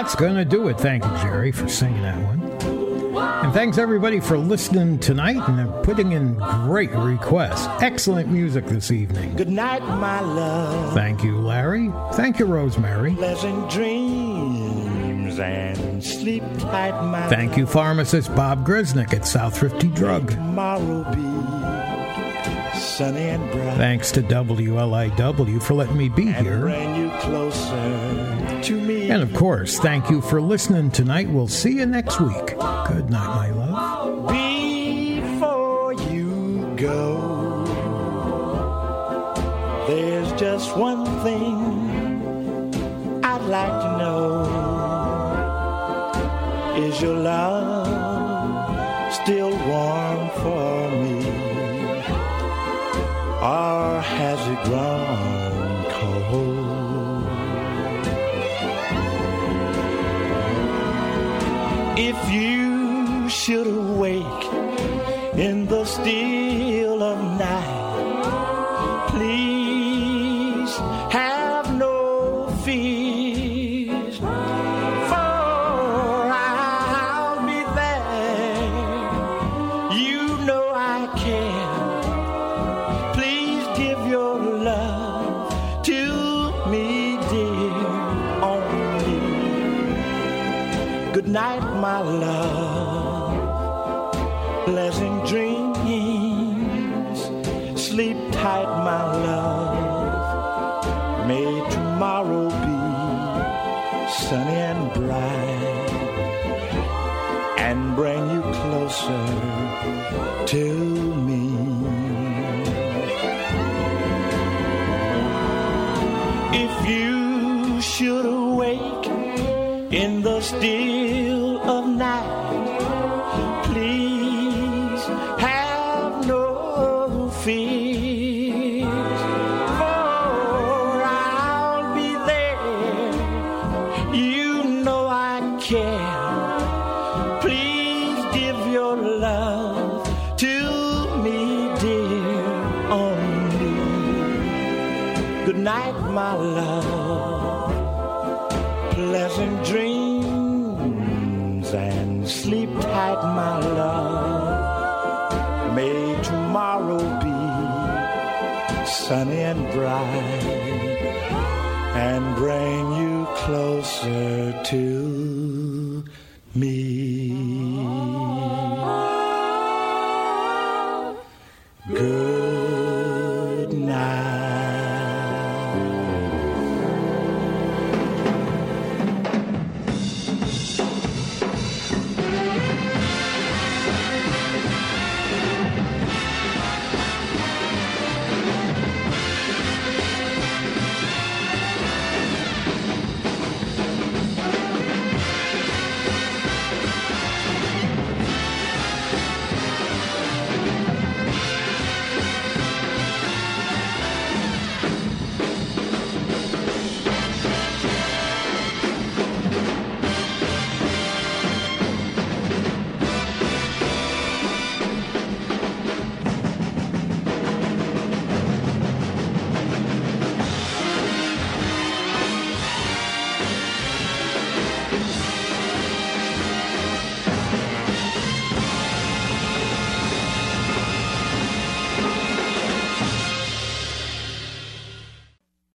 Speaker 29: That's going to do it. Thank you, Jerry, for singing that one. And thanks, everybody, for listening tonight and putting in great requests. Excellent music this evening.
Speaker 32: Good night, my love.
Speaker 29: Thank you, Larry. Thank you, Rosemary.
Speaker 32: Pleasant dreams and sleep tight, my
Speaker 29: Thank you, pharmacist Bob Grisnick at Southrifty Drug.
Speaker 32: Tomorrow be sunny and bright.
Speaker 29: Thanks to WLIW for letting me be here. And of course, thank you for listening tonight. We'll see you next week. Good night, my love.
Speaker 32: Before you go, there's just one thing I'd like to know. Is your love